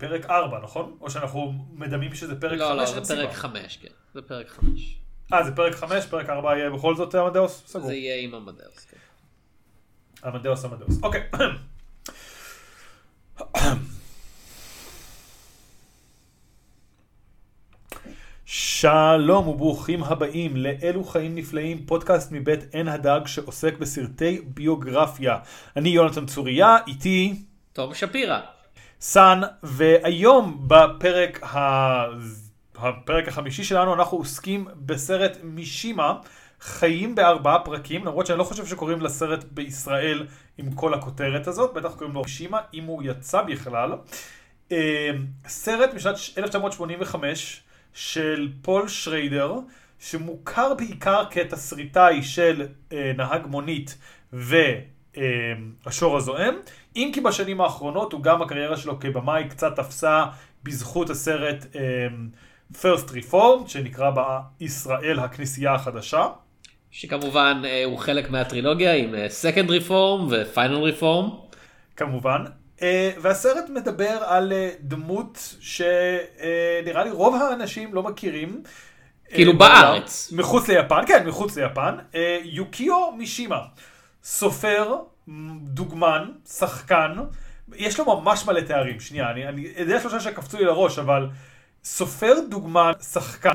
פרק 4, נכון? או שאנחנו מדמים שזה פרק 5? לא, לא, זה פרק 5, כן. זה פרק 5. אה, זה פרק 5, פרק 4 יהיה בכל זאת עמדאוס? סגור. זה יהיה עם עמדאוס, כן. עמדאוס עמדאוס. אוקיי. שלום וברוכים הבאים לאלו חיים נפלאים, פודקאסט מבית עין הדג שעוסק בסרטי ביוגרפיה. אני יונתן צוריה, איתי תום שפירא. סאן, והיום בפרק ה... הפרק החמישי שלנו אנחנו עוסקים בסרט מישימה, חיים בארבעה פרקים, למרות שאני לא חושב שקוראים לסרט בישראל עם כל הכותרת הזאת, בטח קוראים לו מישימה, אם הוא יצא בכלל. אה, סרט משנת 1985 של פול שריידר, שמוכר בעיקר כתסריטאי של אה, נהג מונית והשור הזועם, אם כי בשנים האחרונות הוא גם הקריירה שלו כבמאי קצת תפסה בזכות הסרט אה, First Reformed, שנקרא בישראל הכנסייה החדשה. שכמובן אה, הוא חלק מהטרילוגיה עם אה, Second Reform ו-Final Reform. כמובן. Uh, והסרט מדבר על דמות שנראה לי רוב האנשים לא מכירים. כאילו בארץ. מחוץ ליפן, כן, מחוץ ליפן. יוקיו מישימה, סופר, דוגמן, שחקן, יש לו ממש מלא תארים. שנייה, אני, אני יודע שלושה שקפצו לי לראש, אבל סופר, דוגמן, שחקן.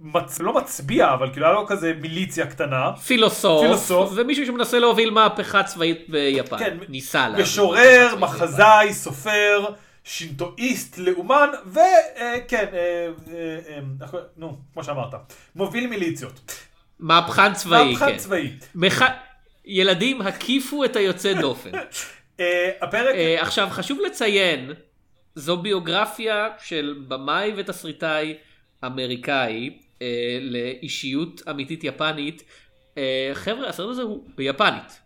מצ... לא מצביע, אבל כאילו היה לו כזה מיליציה קטנה. פילוסוף, פילוסוף. ומישהו שמנסה להוביל מהפכה צבאית ביפן. כן, ניסה להוביל משורר, מחזאי, סופר, שינטואיסט, לאומן, וכן, נו, כמו שאמרת, מוביל מיליציות. מהפכן צבאי, מהפכן כן. צבאי. מח... ילדים, הקיפו את היוצא דופן. אה, הפרק, אה, עכשיו, חשוב לציין, זו ביוגרפיה של במאי ותסריטאי אמריקאי אה, לאישיות אמיתית יפנית. חבר'ה, הסרט הזה הוא ביפנית.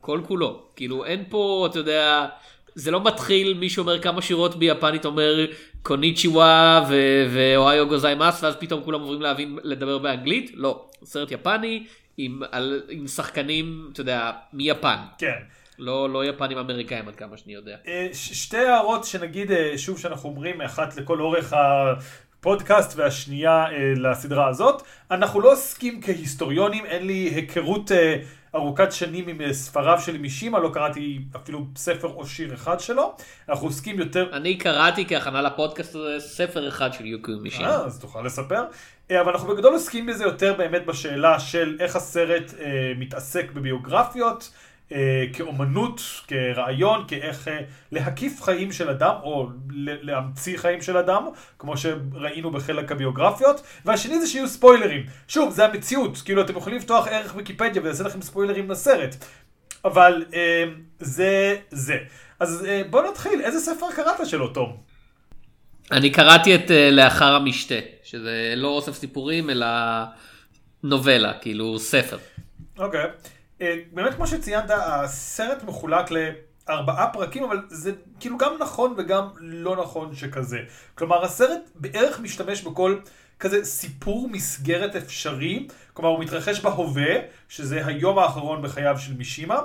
כל כולו. כאילו, אין פה, אתה יודע, זה לא מתחיל, מישהו אומר כמה שורות ביפנית, אומר קוניצ'יווה ואוהיו גוזיימאס, ואז פתאום כולם עוברים להבין, לדבר באנגלית. לא, סרט יפני עם, על, עם שחקנים, אתה יודע, מיפן. כן. לא, לא יפנים אמריקאים עד כמה שאני יודע. אה, שתי הערות שנגיד, אה, שוב שאנחנו אומרים, אחת לכל אורך הפודקאסט והשנייה אה, לסדרה הזאת. אנחנו לא עוסקים כהיסטוריונים, אין לי היכרות אה, ארוכת שנים עם אה, ספריו של מישימה, לא קראתי אפילו ספר או שיר אחד שלו. אנחנו עוסקים יותר... אני קראתי כהכנה לפודקאסט הזה ספר אחד של יוקו מישימה. אה, אז תוכל לספר. אה, אבל אנחנו בגדול עוסקים בזה יותר באמת בשאלה של איך הסרט אה, מתעסק בביוגרפיות, אה, כאומנות, כרעיון, כאיך אה, להקיף חיים של אדם, או להמציא חיים של אדם, כמו שראינו בחלק הביוגרפיות. והשני זה שיהיו ספוילרים. שוב, זה המציאות, כאילו אתם יכולים לפתוח ערך ויקיפדיה ויעשה לכם ספוילרים לסרט. אבל אה, זה זה. אז אה, בוא נתחיל, איזה ספר קראת שלו, תום? אני קראתי את אה, לאחר המשתה, שזה לא אוסף סיפורים אלא נובלה, כאילו ספר. אוקיי. אה, באמת כמו שציינת, הסרט מחולק לארבעה פרקים, אבל זה כאילו גם נכון וגם לא נכון שכזה. כלומר, הסרט בערך משתמש בכל כזה סיפור מסגרת אפשרי, כלומר הוא מתרחש בהווה, שזה היום האחרון בחייו של מישימה.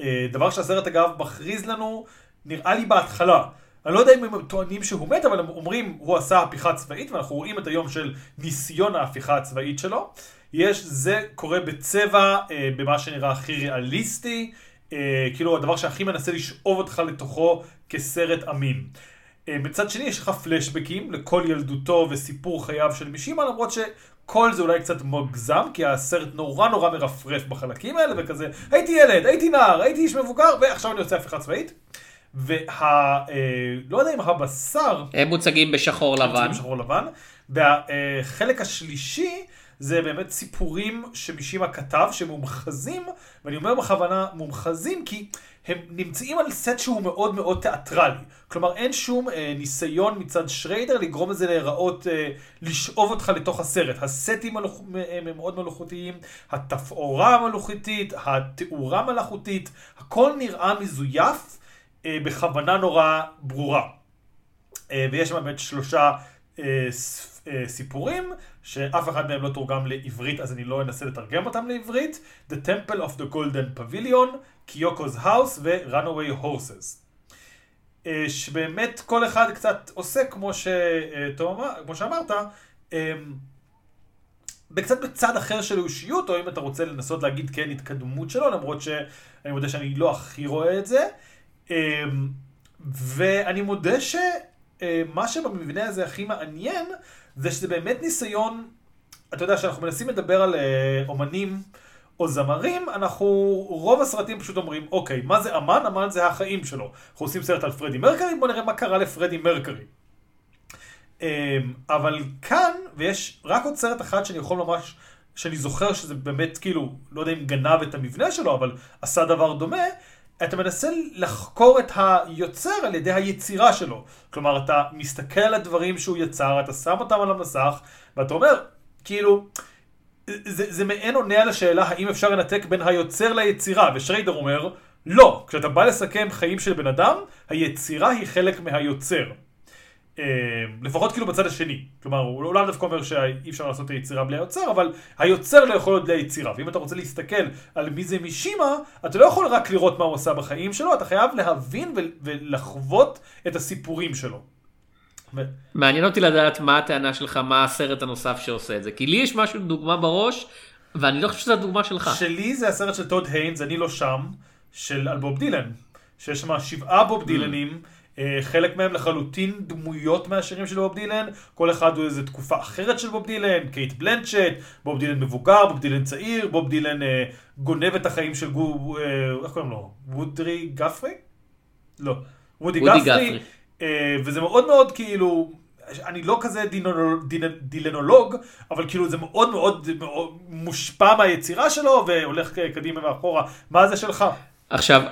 אה, דבר שהסרט אגב מכריז לנו, נראה לי בהתחלה. אני לא יודע אם הם טוענים שהוא מת, אבל הם אומרים הוא עשה הפיכה צבאית, ואנחנו רואים את היום של ניסיון ההפיכה הצבאית שלו. יש, זה קורה בצבע, אה, במה שנראה הכי ריאליסטי, אה, כאילו הדבר שהכי מנסה לשאוב אותך לתוכו כסרט אמין. אה, מצד שני יש לך פלשבקים לכל ילדותו וסיפור חייו של מישימה, למרות שכל זה אולי קצת מוגזם, כי הסרט נורא נורא מרפרף בחלקים האלה, וכזה, הייתי ילד, הייתי נער, הייתי איש מבוגר, ועכשיו אני עושה הפיכה צבאית. וה... אה, לא יודע אם הבשר... הם מוצגים בשחור לבן. צבעים שחור לבן. והחלק השלישי זה באמת סיפורים שמישימה כתב שמומחזים, ואני אומר בכוונה מומחזים כי הם נמצאים על סט שהוא מאוד מאוד תיאטרלי. כלומר אין שום אה, ניסיון מצד שריידר לגרום לזה להיראות, אה, לשאוב אותך לתוך הסרט. הסטים מלוכ... הם מאוד מלאכותיים, התפאורה מלאכותית, התאורה מלאכותית, הכל נראה מזויף אה, בכוונה נורא ברורה. אה, ויש שם באמת שלושה אה, אה, סיפורים, שאף אחד מהם לא תורגם לעברית, אז אני לא אנסה לתרגם אותם לעברית. The Temple of the Golden Pavilion, Kyoko's House ו-Runaway Horses. אה, שבאמת כל אחד קצת עושה כמו, ש... אה, כמו שאמרת, אה, בקצת בצד אחר של האישיות, או אם אתה רוצה לנסות להגיד כן התקדמות שלו, למרות שאני מודה שאני לא הכי רואה את זה. ואני מודה שמה שבמבנה הזה הכי מעניין, זה שזה באמת ניסיון, אתה יודע, שאנחנו מנסים לדבר על אומנים או זמרים, אנחנו, רוב הסרטים פשוט אומרים, אוקיי, מה זה אמן? אמן זה החיים שלו. אנחנו עושים סרט על פרדי מרקרי, בוא נראה מה קרה לפרדי מרקרי. אמ, אבל כאן, ויש רק עוד סרט אחד שאני יכול ממש, שאני זוכר שזה באמת כאילו, לא יודע אם גנב את המבנה שלו, אבל עשה דבר דומה, אתה מנסה לחקור את היוצר על ידי היצירה שלו. כלומר, אתה מסתכל על הדברים שהוא יצר, אתה שם אותם על המסך, ואתה אומר, כאילו, זה, זה מעין עונה על השאלה האם אפשר לנתק בין היוצר ליצירה, ושריידר אומר, לא, כשאתה בא לסכם חיים של בן אדם, היצירה היא חלק מהיוצר. אה, לפחות כאילו בצד השני. כלומר, הוא לא דווקא אומר שאי אפשר לעשות את היצירה בלי היוצר, אבל היוצר לא יכול להיות בלי היצירה. ואם אתה רוצה להסתכל על מי זה מישימה, אתה לא יכול רק לראות מה הוא עשה בחיים שלו, אתה חייב להבין ולחוות את הסיפורים שלו. מעניין אותי לדעת מה הטענה שלך, מה הסרט הנוסף שעושה את זה. כי לי יש משהו, דוגמה בראש, ואני לא חושב שזו הדוגמה שלך. שלי זה הסרט של טוד היינס, אני לא שם, של על בוב דילן. שיש שם שבעה בוב mm. דילנים. אה, חלק מהם לחלוטין דמויות מהשירים של בוב דילן, כל אחד הוא איזה תקופה אחרת של בוב דילן, קייט בלאנשט, בוב דילן מבוגר, בוב דילן צעיר, בוב דילן אה, גונב את החיים של גו, אה, איך קוראים לו? וודי גאתרי? לא. וודי, וודי גאתרי. גאתרי. אה, וזה מאוד מאוד כאילו, אני לא כזה דינ, דילנולוג, אבל כאילו זה מאוד מאוד, מאוד מושפע מהיצירה שלו והולך קדימה ואחורה. מה זה שלך? עכשיו,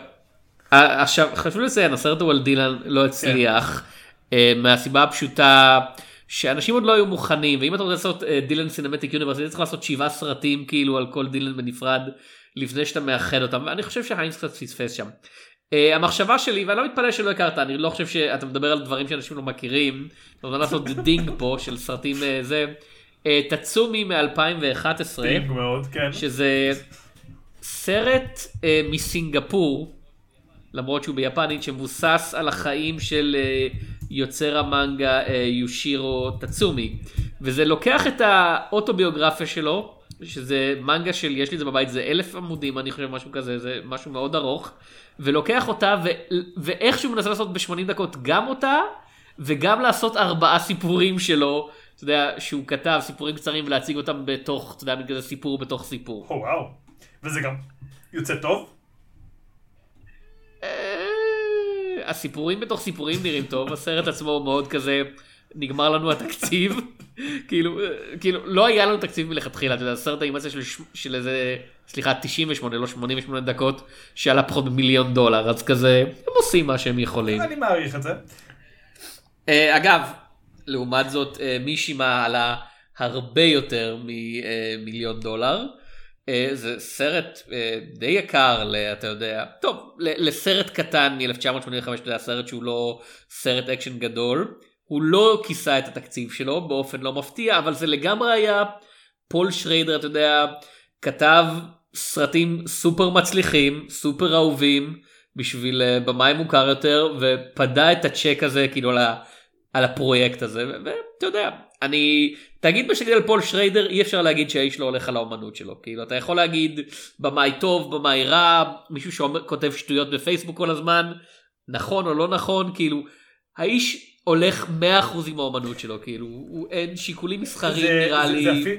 עכשיו חשוב לציין, הסרט הוא על דילן לא הצליח, כן. מהסיבה הפשוטה. שאנשים עוד לא היו מוכנים ואם אתה רוצה לעשות דילן cinematic universe אתה צריך לעשות שבעה סרטים כאילו על כל דילן בנפרד לפני שאתה מאחד אותם ואני חושב שהיינס קצת פספס שם. Uh, המחשבה שלי ואני לא מתפלא שלא הכרת אני לא חושב שאתה מדבר על דברים שאנשים לא מכירים. אתה רוצה לעשות digging פה של סרטים uh, זה. Uh, טצומי מ-2011. digging מאוד כן. שזה סרט uh, מסינגפור למרות שהוא ביפנית שמבוסס על החיים של uh, יוצר המנגה uh, יושיהירו טצומי וזה לוקח את האוטוביוגרפיה שלו שזה מנגה של יש לי את זה בבית זה אלף עמודים אני חושב משהו כזה זה משהו מאוד ארוך. ולוקח אותה ו, ואיכשהו מנסה לעשות ב-80 דקות גם אותה וגם לעשות ארבעה סיפורים שלו. אתה יודע שהוא כתב סיפורים קצרים ולהציג אותם בתוך אתה יודע בגלל סיפור בתוך סיפור. Oh, וואו וזה גם יוצא טוב. הסיפורים בתוך סיפורים נראים טוב הסרט עצמו מאוד כזה נגמר לנו התקציב כאילו כאילו לא היה לנו תקציב מלכתחילה אתה יודע סרט האימציה של, של איזה סליחה 98 לא 88 דקות שעלה פחות מיליון דולר אז כזה הם עושים מה שהם יכולים. אני מעריך את זה. אה, אגב לעומת זאת אה, מישימה עלה הרבה יותר ממיליון דולר. אה, זה סרט די יקר, אתה יודע, טוב, לסרט קטן מ-1985, אתה יודע, סרט שהוא לא סרט אקשן גדול, הוא לא כיסה את התקציב שלו באופן לא מפתיע, אבל זה לגמרי היה פול שריידר, אתה יודע, כתב סרטים סופר מצליחים, סופר אהובים, בשביל אה, במאי מוכר יותר, ופדה את הצ'ק הזה כאילו על, על הפרויקט הזה, ואתה יודע, אני, תגיד בשקט על פול שריידר, אי אפשר להגיד שהאיש לא הולך על האומנות שלו, כאילו אתה יכול להגיד במאי טוב, במאי רע, מישהו שכותב שטויות בפייסבוק כל הזמן, נכון או לא נכון, כאילו, האיש הולך 100% עם האומנות שלו, כאילו, הוא, אין שיקולים מסחריים נראה זה, לי. זה אפילו...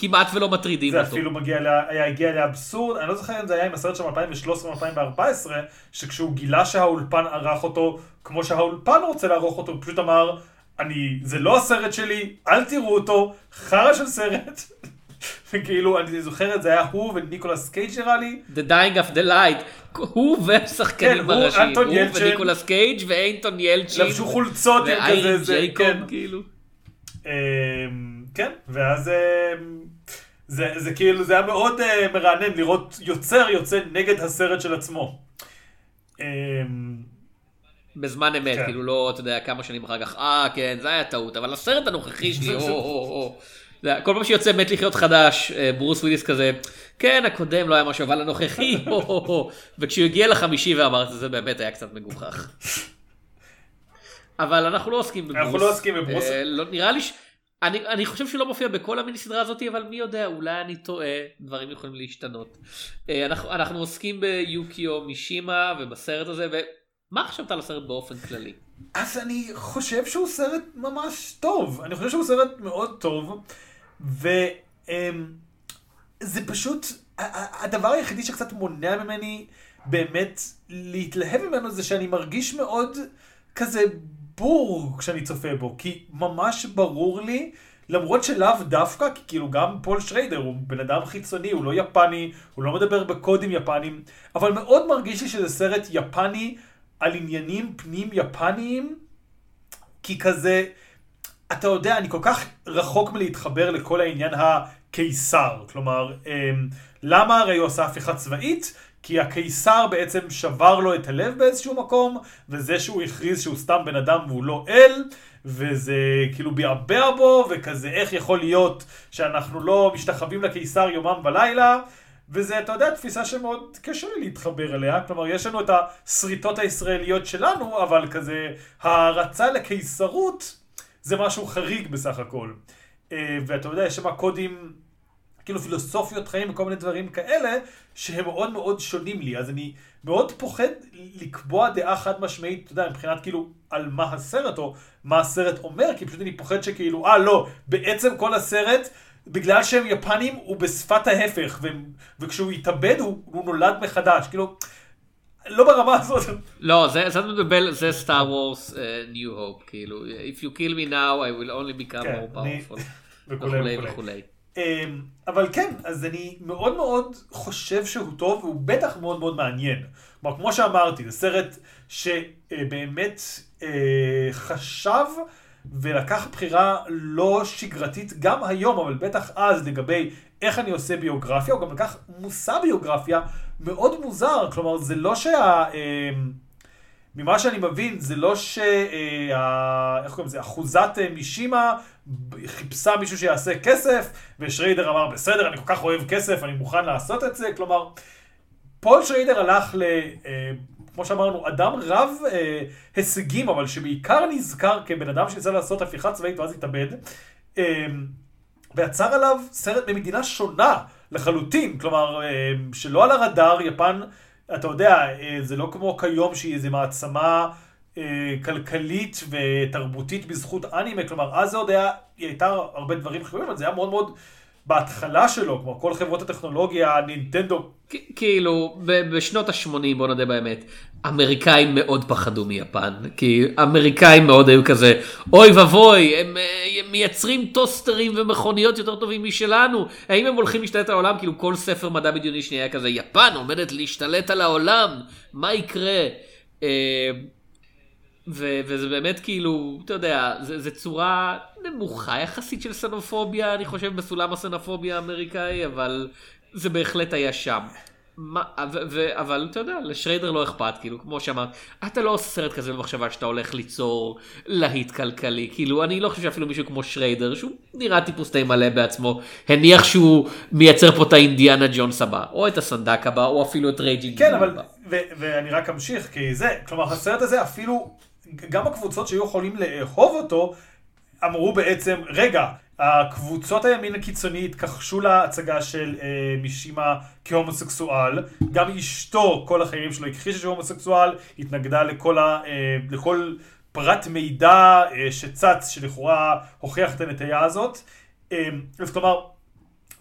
כמעט ולא מטרידים זה אותו. זה אפילו מגיע, היה הגיע לאבסורד, אני לא זוכר אם זה היה עם הסרט שם 2013 או 2014, שכשהוא גילה שהאולפן ערך אותו כמו שהאולפן רוצה לערוך אותו, הוא פשוט אמר, אני, זה לא הסרט שלי, אל תראו אותו, חרא של סרט. וכאילו, אני זוכר את זה היה הוא וניקולס קייג' נראה לי. The Dying of the Light. הוא והשחקנים כן, הראשיים. הוא וניקולס קייג' ואינטון ילצ'ין. לבשו חולצות עם כזה, זה, כן. כאילו. אמ, כן, ואז אמ, זה, זה כאילו, זה היה מאוד uh, מרענן לראות יוצר יוצא נגד הסרט של עצמו. בזמן אמת, כן. כאילו לא, אתה יודע, כמה שנים אחר כך, אה, כן, זה היה טעות, אבל הסרט הנוכחי שלי, או, או, או. כל פעם שיוצא מת לחיות חדש, אה, ברוס וויליס כזה, כן, הקודם לא היה משהו, אבל הנוכחי, וכשהוא הגיע לחמישי ואמר את זה, זה באמת היה קצת מגוחך. אבל אנחנו לא עוסקים בברוס. אנחנו לא עוסקים בברוס. אה, לא, נראה לי ש... אני, אני חושב שהוא לא מופיע בכל המיני סדרה הזאת, אבל מי יודע, אולי אני טועה, דברים יכולים להשתנות. אה, אנחנו, אנחנו עוסקים ביוקיו מישימה ובסרט הזה, ומה חשבת על הסרט באופן כללי? אז אני חושב שהוא סרט ממש טוב. אני חושב שהוא סרט מאוד טוב, וזה פשוט, הדבר היחידי שקצת מונע ממני באמת להתלהב ממנו זה שאני מרגיש מאוד כזה בור כשאני צופה בו, כי ממש ברור לי, למרות שלאו דווקא, כי כאילו גם פול שריידר הוא בן אדם חיצוני, הוא לא יפני, הוא לא מדבר בקודים יפנים, אבל מאוד מרגיש לי שזה סרט יפני על עניינים פנים יפניים, כי כזה, אתה יודע, אני כל כך רחוק מלהתחבר לכל העניין הקיסר, כלומר, אמ, למה הרי הוא עשה הפיכה צבאית? כי הקיסר בעצם שבר לו את הלב באיזשהו מקום, וזה שהוא הכריז שהוא סתם בן אדם והוא לא אל, וזה כאילו ביעבע בו, וכזה איך יכול להיות שאנחנו לא משתחווים לקיסר יומם ולילה, וזה, אתה יודע, תפיסה שמאוד קשה לי להתחבר אליה, כלומר, יש לנו את השריטות הישראליות שלנו, אבל כזה, הערצה לקיסרות זה משהו חריג בסך הכל. אה, ואתה יודע, יש שם קודים... כאילו פילוסופיות חיים וכל מיני דברים כאלה, שהם מאוד מאוד שונים לי. אז אני מאוד פוחד לקבוע דעה חד משמעית, אתה יודע, מבחינת כאילו על מה הסרט או מה הסרט אומר, כי פשוט אני פוחד שכאילו, אה לא, בעצם כל הסרט, בגלל שהם יפנים, הוא בשפת ההפך, ו- וכשהוא התאבד הוא, הוא נולד מחדש, כאילו... לא ברמה הזאת. לא, זה, זה מדבר, זה סטאר וורס ניו הופ, כאילו, If you kill me now, I will only become כן, more powerful. וכולי וכולי. אמ, אבל כן, אז אני מאוד מאוד חושב שהוא טוב, והוא בטח מאוד מאוד מעניין. כלומר, כמו שאמרתי, זה סרט שבאמת אה, חשב ולקח בחירה לא שגרתית גם היום, אבל בטח אז לגבי איך אני עושה ביוגרפיה, הוא גם לקח מושא ביוגרפיה מאוד מוזר. כלומר, זה לא שה... אה, ממה שאני מבין, זה לא ש... אה, איך קוראים לזה? אחוזת אה, מישימה חיפשה מישהו שיעשה כסף, ושריידר אמר, בסדר, אני כל כך אוהב כסף, אני מוכן לעשות את זה. כלומר, פול שריידר הלך ל... אה, כמו שאמרנו, אדם רב אה, הישגים, אבל שבעיקר נזכר כבן אדם שניסה לעשות הפיכה צבאית ואז התאבד, אה, ויצר עליו סרט במדינה שונה לחלוטין, כלומר, אה, שלא על הרדאר, יפן, אתה יודע, אה, זה לא כמו כיום שהיא איזו מעצמה אה, כלכלית ותרבותית בזכות אנימה, כלומר, אז זה עוד היה, היא הייתה הרבה דברים חיובים, אבל זה היה מאוד מאוד בהתחלה שלו, כמו כל חברות הטכנולוגיה, נינטנדו. כאילו, בשנות ה-80, בוא נודה באמת, אמריקאים מאוד פחדו מיפן, כי אמריקאים מאוד היו כזה, אוי ואבוי, הם, הם מייצרים טוסטרים ומכוניות יותר טובים משלנו, האם הם הולכים להשתלט על העולם? כאילו כל ספר מדע בדיוני שנייה היה כזה, יפן עומדת להשתלט על העולם, מה יקרה? ו- וזה באמת כאילו, אתה יודע, זה, זה צורה נמוכה יחסית של סנופוביה, אני חושב, בסולם הסנופוביה האמריקאי, אבל זה בהחלט היה שם. מה, ו- ו- אבל אתה יודע, לשריידר לא אכפת, כאילו, כמו שאמרת, אתה לא עושה סרט כזה במחשבה שאתה הולך ליצור להיט כלכלי, כאילו, אני לא חושב שאפילו מישהו כמו שריידר, שהוא נראה טיפוס די מלא בעצמו, הניח שהוא מייצר פה את האינדיאנה ג'ונס הבא, או את הסנדק הבא, או אפילו את Raging. כן, אבל, ו- ואני רק אמשיך, כי זה, כלומר, הסרט הזה אפילו גם הקבוצות שהיו יכולים לאהוב אותו, אמרו בעצם, רגע, הקבוצות הימין הקיצוני התכחשו להצגה של אה, מישימה כהומוסקסואל, גם אשתו כל החיים שלו הכחישה שהוא הומוסקסואל, התנגדה לכל, ה, אה, לכל פרט מידע אה, שצץ, שלכאורה הוכיח את הנטייה הזאת. אה, אז כלומר,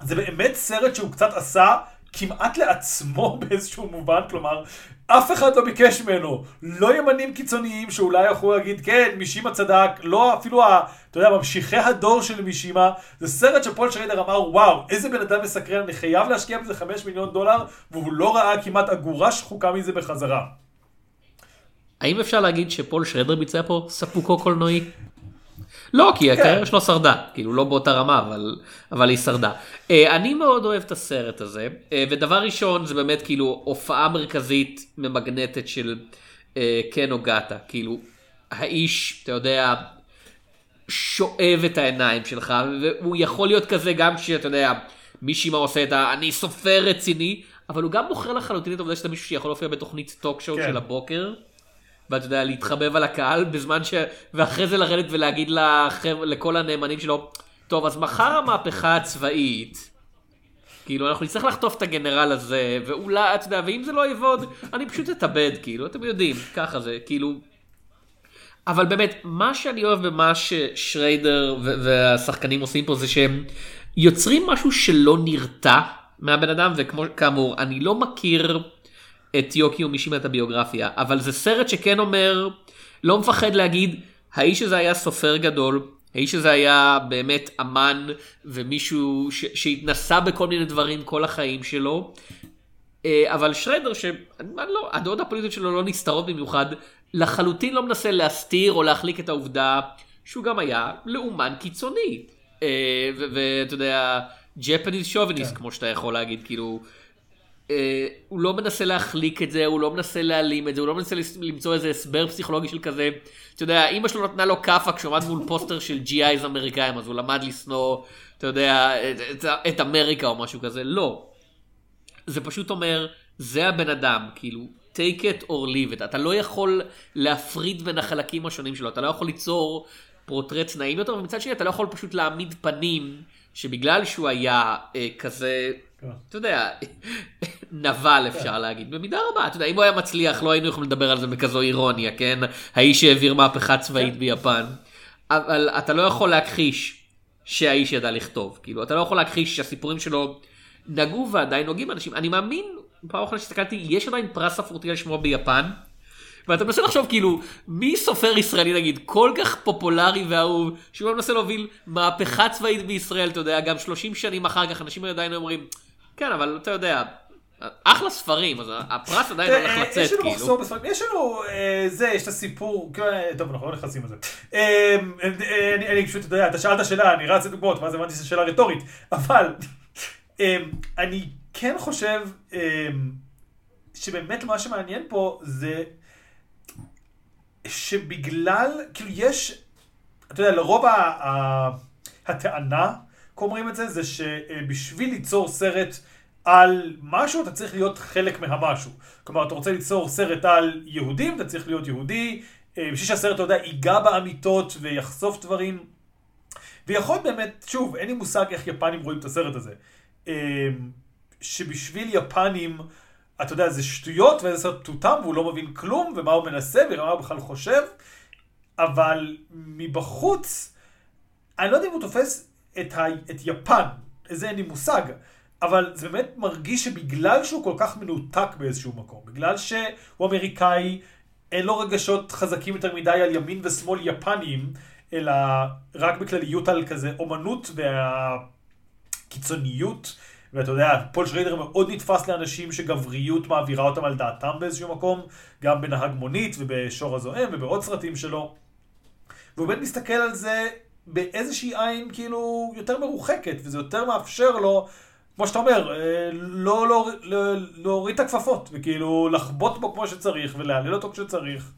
זה באמת סרט שהוא קצת עשה כמעט לעצמו באיזשהו מובן, כלומר, אף אחד לא ביקש ממנו, לא ימנים קיצוניים שאולי יכולו להגיד, כן, מישימה צדק, לא אפילו, ה, אתה יודע, ממשיכי הדור של מישימה, זה סרט שפול שריידר אמר, וואו, איזה בן אדם מסקרן, אני חייב להשקיע בזה 5 מיליון דולר, והוא לא ראה כמעט אגורה שחוקה מזה בחזרה. האם אפשר להגיד שפול שרדר ביצע פה ספוקו קולנועי? לא, כי כן. הקריירה שלו שרדה, כאילו לא באותה רמה, אבל, אבל היא שרדה. Uh, אני מאוד אוהב את הסרט הזה, uh, ודבר ראשון זה באמת כאילו הופעה מרכזית ממגנטת של uh, קן אוגטה, כאילו האיש, אתה יודע, שואב את העיניים שלך, והוא יכול להיות כזה גם כשאתה יודע, מישהי מה עושה את ה... אני סופר רציני, אבל הוא גם בוחר לחלוטין את העובדה שאתה מישהו שיכול להופיע בתוכנית טוק שואו כן. של הבוקר. ואתה יודע, להתחבב על הקהל בזמן ש... ואחרי זה לרדת ולהגיד לחבר... לכל הנאמנים שלו, טוב, אז מחר המהפכה הצבאית, כאילו, אנחנו נצטרך לחטוף את הגנרל הזה, ואולי, אתה יודע, ואם זה לא יעבוד, אני פשוט אתאבד, כאילו, אתם יודעים, ככה זה, כאילו... אבל באמת, מה שאני אוהב במה ששריידר והשחקנים עושים פה זה שהם יוצרים משהו שלא נרתע מהבן אדם, וכאמור, אני לא מכיר את יוקיו מישימה את הביוגרפיה, אבל זה סרט שכן אומר, לא מפחד להגיד, האיש הזה היה סופר גדול, האיש הזה היה באמת אמן ומישהו ש- שהתנסה בכל מיני דברים כל החיים שלו. אה, אבל שרדר, שהדעות לא, הפוליטיות שלו לא נסתרות במיוחד, לחלוטין לא מנסה להסתיר או להחליק את העובדה שהוא גם היה לאומן קיצוני. אה, ואתה יודע, ג'פניז שוביניסט, כן. כמו שאתה יכול להגיד, כאילו, הוא לא מנסה להחליק את זה, הוא לא מנסה להעלים את זה, הוא לא מנסה למצוא איזה הסבר פסיכולוגי של כזה, אתה יודע, אמא שלו נתנה לו כאפה כשהוא עמד מול פוסטר של GI's אמריקאים, אז הוא למד לשנוא, אתה יודע, את, את, את אמריקה או משהו כזה, לא. זה פשוט אומר, זה הבן אדם, כאילו, take it or leave it, אתה לא יכול להפריד בין החלקים השונים שלו, אתה לא יכול ליצור פרוטרט נעים יותר, ומצד שני אתה לא יכול פשוט להעמיד פנים שבגלל שהוא היה אה, כזה, כן. אתה יודע, נבל אפשר. להגיד, במידה רבה, אתה יודע, אם הוא היה מצליח לא היינו יכולים לדבר על זה בכזו אירוניה, כן? האיש שהעביר מהפכה צבאית כן. ביפן. אבל אתה לא יכול להכחיש שהאיש ידע לכתוב, כאילו, אתה לא יכול להכחיש שהסיפורים שלו נגעו ועדיין נוגעים אנשים. אני מאמין, פעם אחרונה שהסתכלתי, יש עדיין פרס ספרותי על שמו ביפן. ואתה מנסה לחשוב כאילו, מי סופר ישראלי נגיד כל כך פופולרי ואהוב, שהוא מנסה להוביל מהפכה צבאית בישראל, אתה יודע, גם 30 שנים אחר כך אנשים עדיין אומרים, כן, אבל אתה יודע, אחלה ספרים, אז הפרס עדיין הולך לצאת, כאילו. יש לנו מחסור בספרים, יש לנו, זה, יש את הסיפור, טוב, אנחנו לא נכנסים לזה. אני פשוט, אתה יודע, אתה שאלת שאלה, אני רץ לדוגמאות, ואז הבנתי שזו שאלה רטורית, אבל אני כן חושב שבאמת מה שמעניין פה זה שבגלל, כאילו יש, אתה יודע, לרוב הטענה, אומרים את זה, זה שבשביל ליצור סרט על משהו, אתה צריך להיות חלק מהמשהו. כלומר, אתה רוצה ליצור סרט על יהודים, אתה צריך להיות יהודי, אה, בשביל שהסרט, אתה יודע, ייגע באמיתות ויחשוף דברים. ויכול באמת, שוב, אין לי מושג איך יפנים רואים את הסרט הזה. אה, שבשביל יפנים, אתה יודע, זה שטויות ואיזה סרט מטומטם והוא לא מבין כלום ומה הוא מנסה ומה הוא בכלל חושב, אבל מבחוץ, אני לא יודע אם הוא תופס את, ה... את יפן, איזה אין לי מושג, אבל זה באמת מרגיש שבגלל שהוא כל כך מנותק באיזשהו מקום, בגלל שהוא אמריקאי, אין לו רגשות חזקים יותר מדי על ימין ושמאל יפניים, אלא רק בכלליות על כזה אומנות והקיצוניות. ואתה יודע, פול שריידר מאוד נתפס לאנשים שגבריות מעבירה אותם על דעתם באיזשהו מקום, גם בנהג מונית ובשור הזוהם ובעוד סרטים שלו. והוא באמת מסתכל על זה באיזושהי עין כאילו יותר מרוחקת, וזה יותר מאפשר לו, כמו שאתה אומר, אה, לא, לא, לא, להוריד את הכפפות, וכאילו לחבוט בו כמו שצריך, ולהלל אותו כשצריך,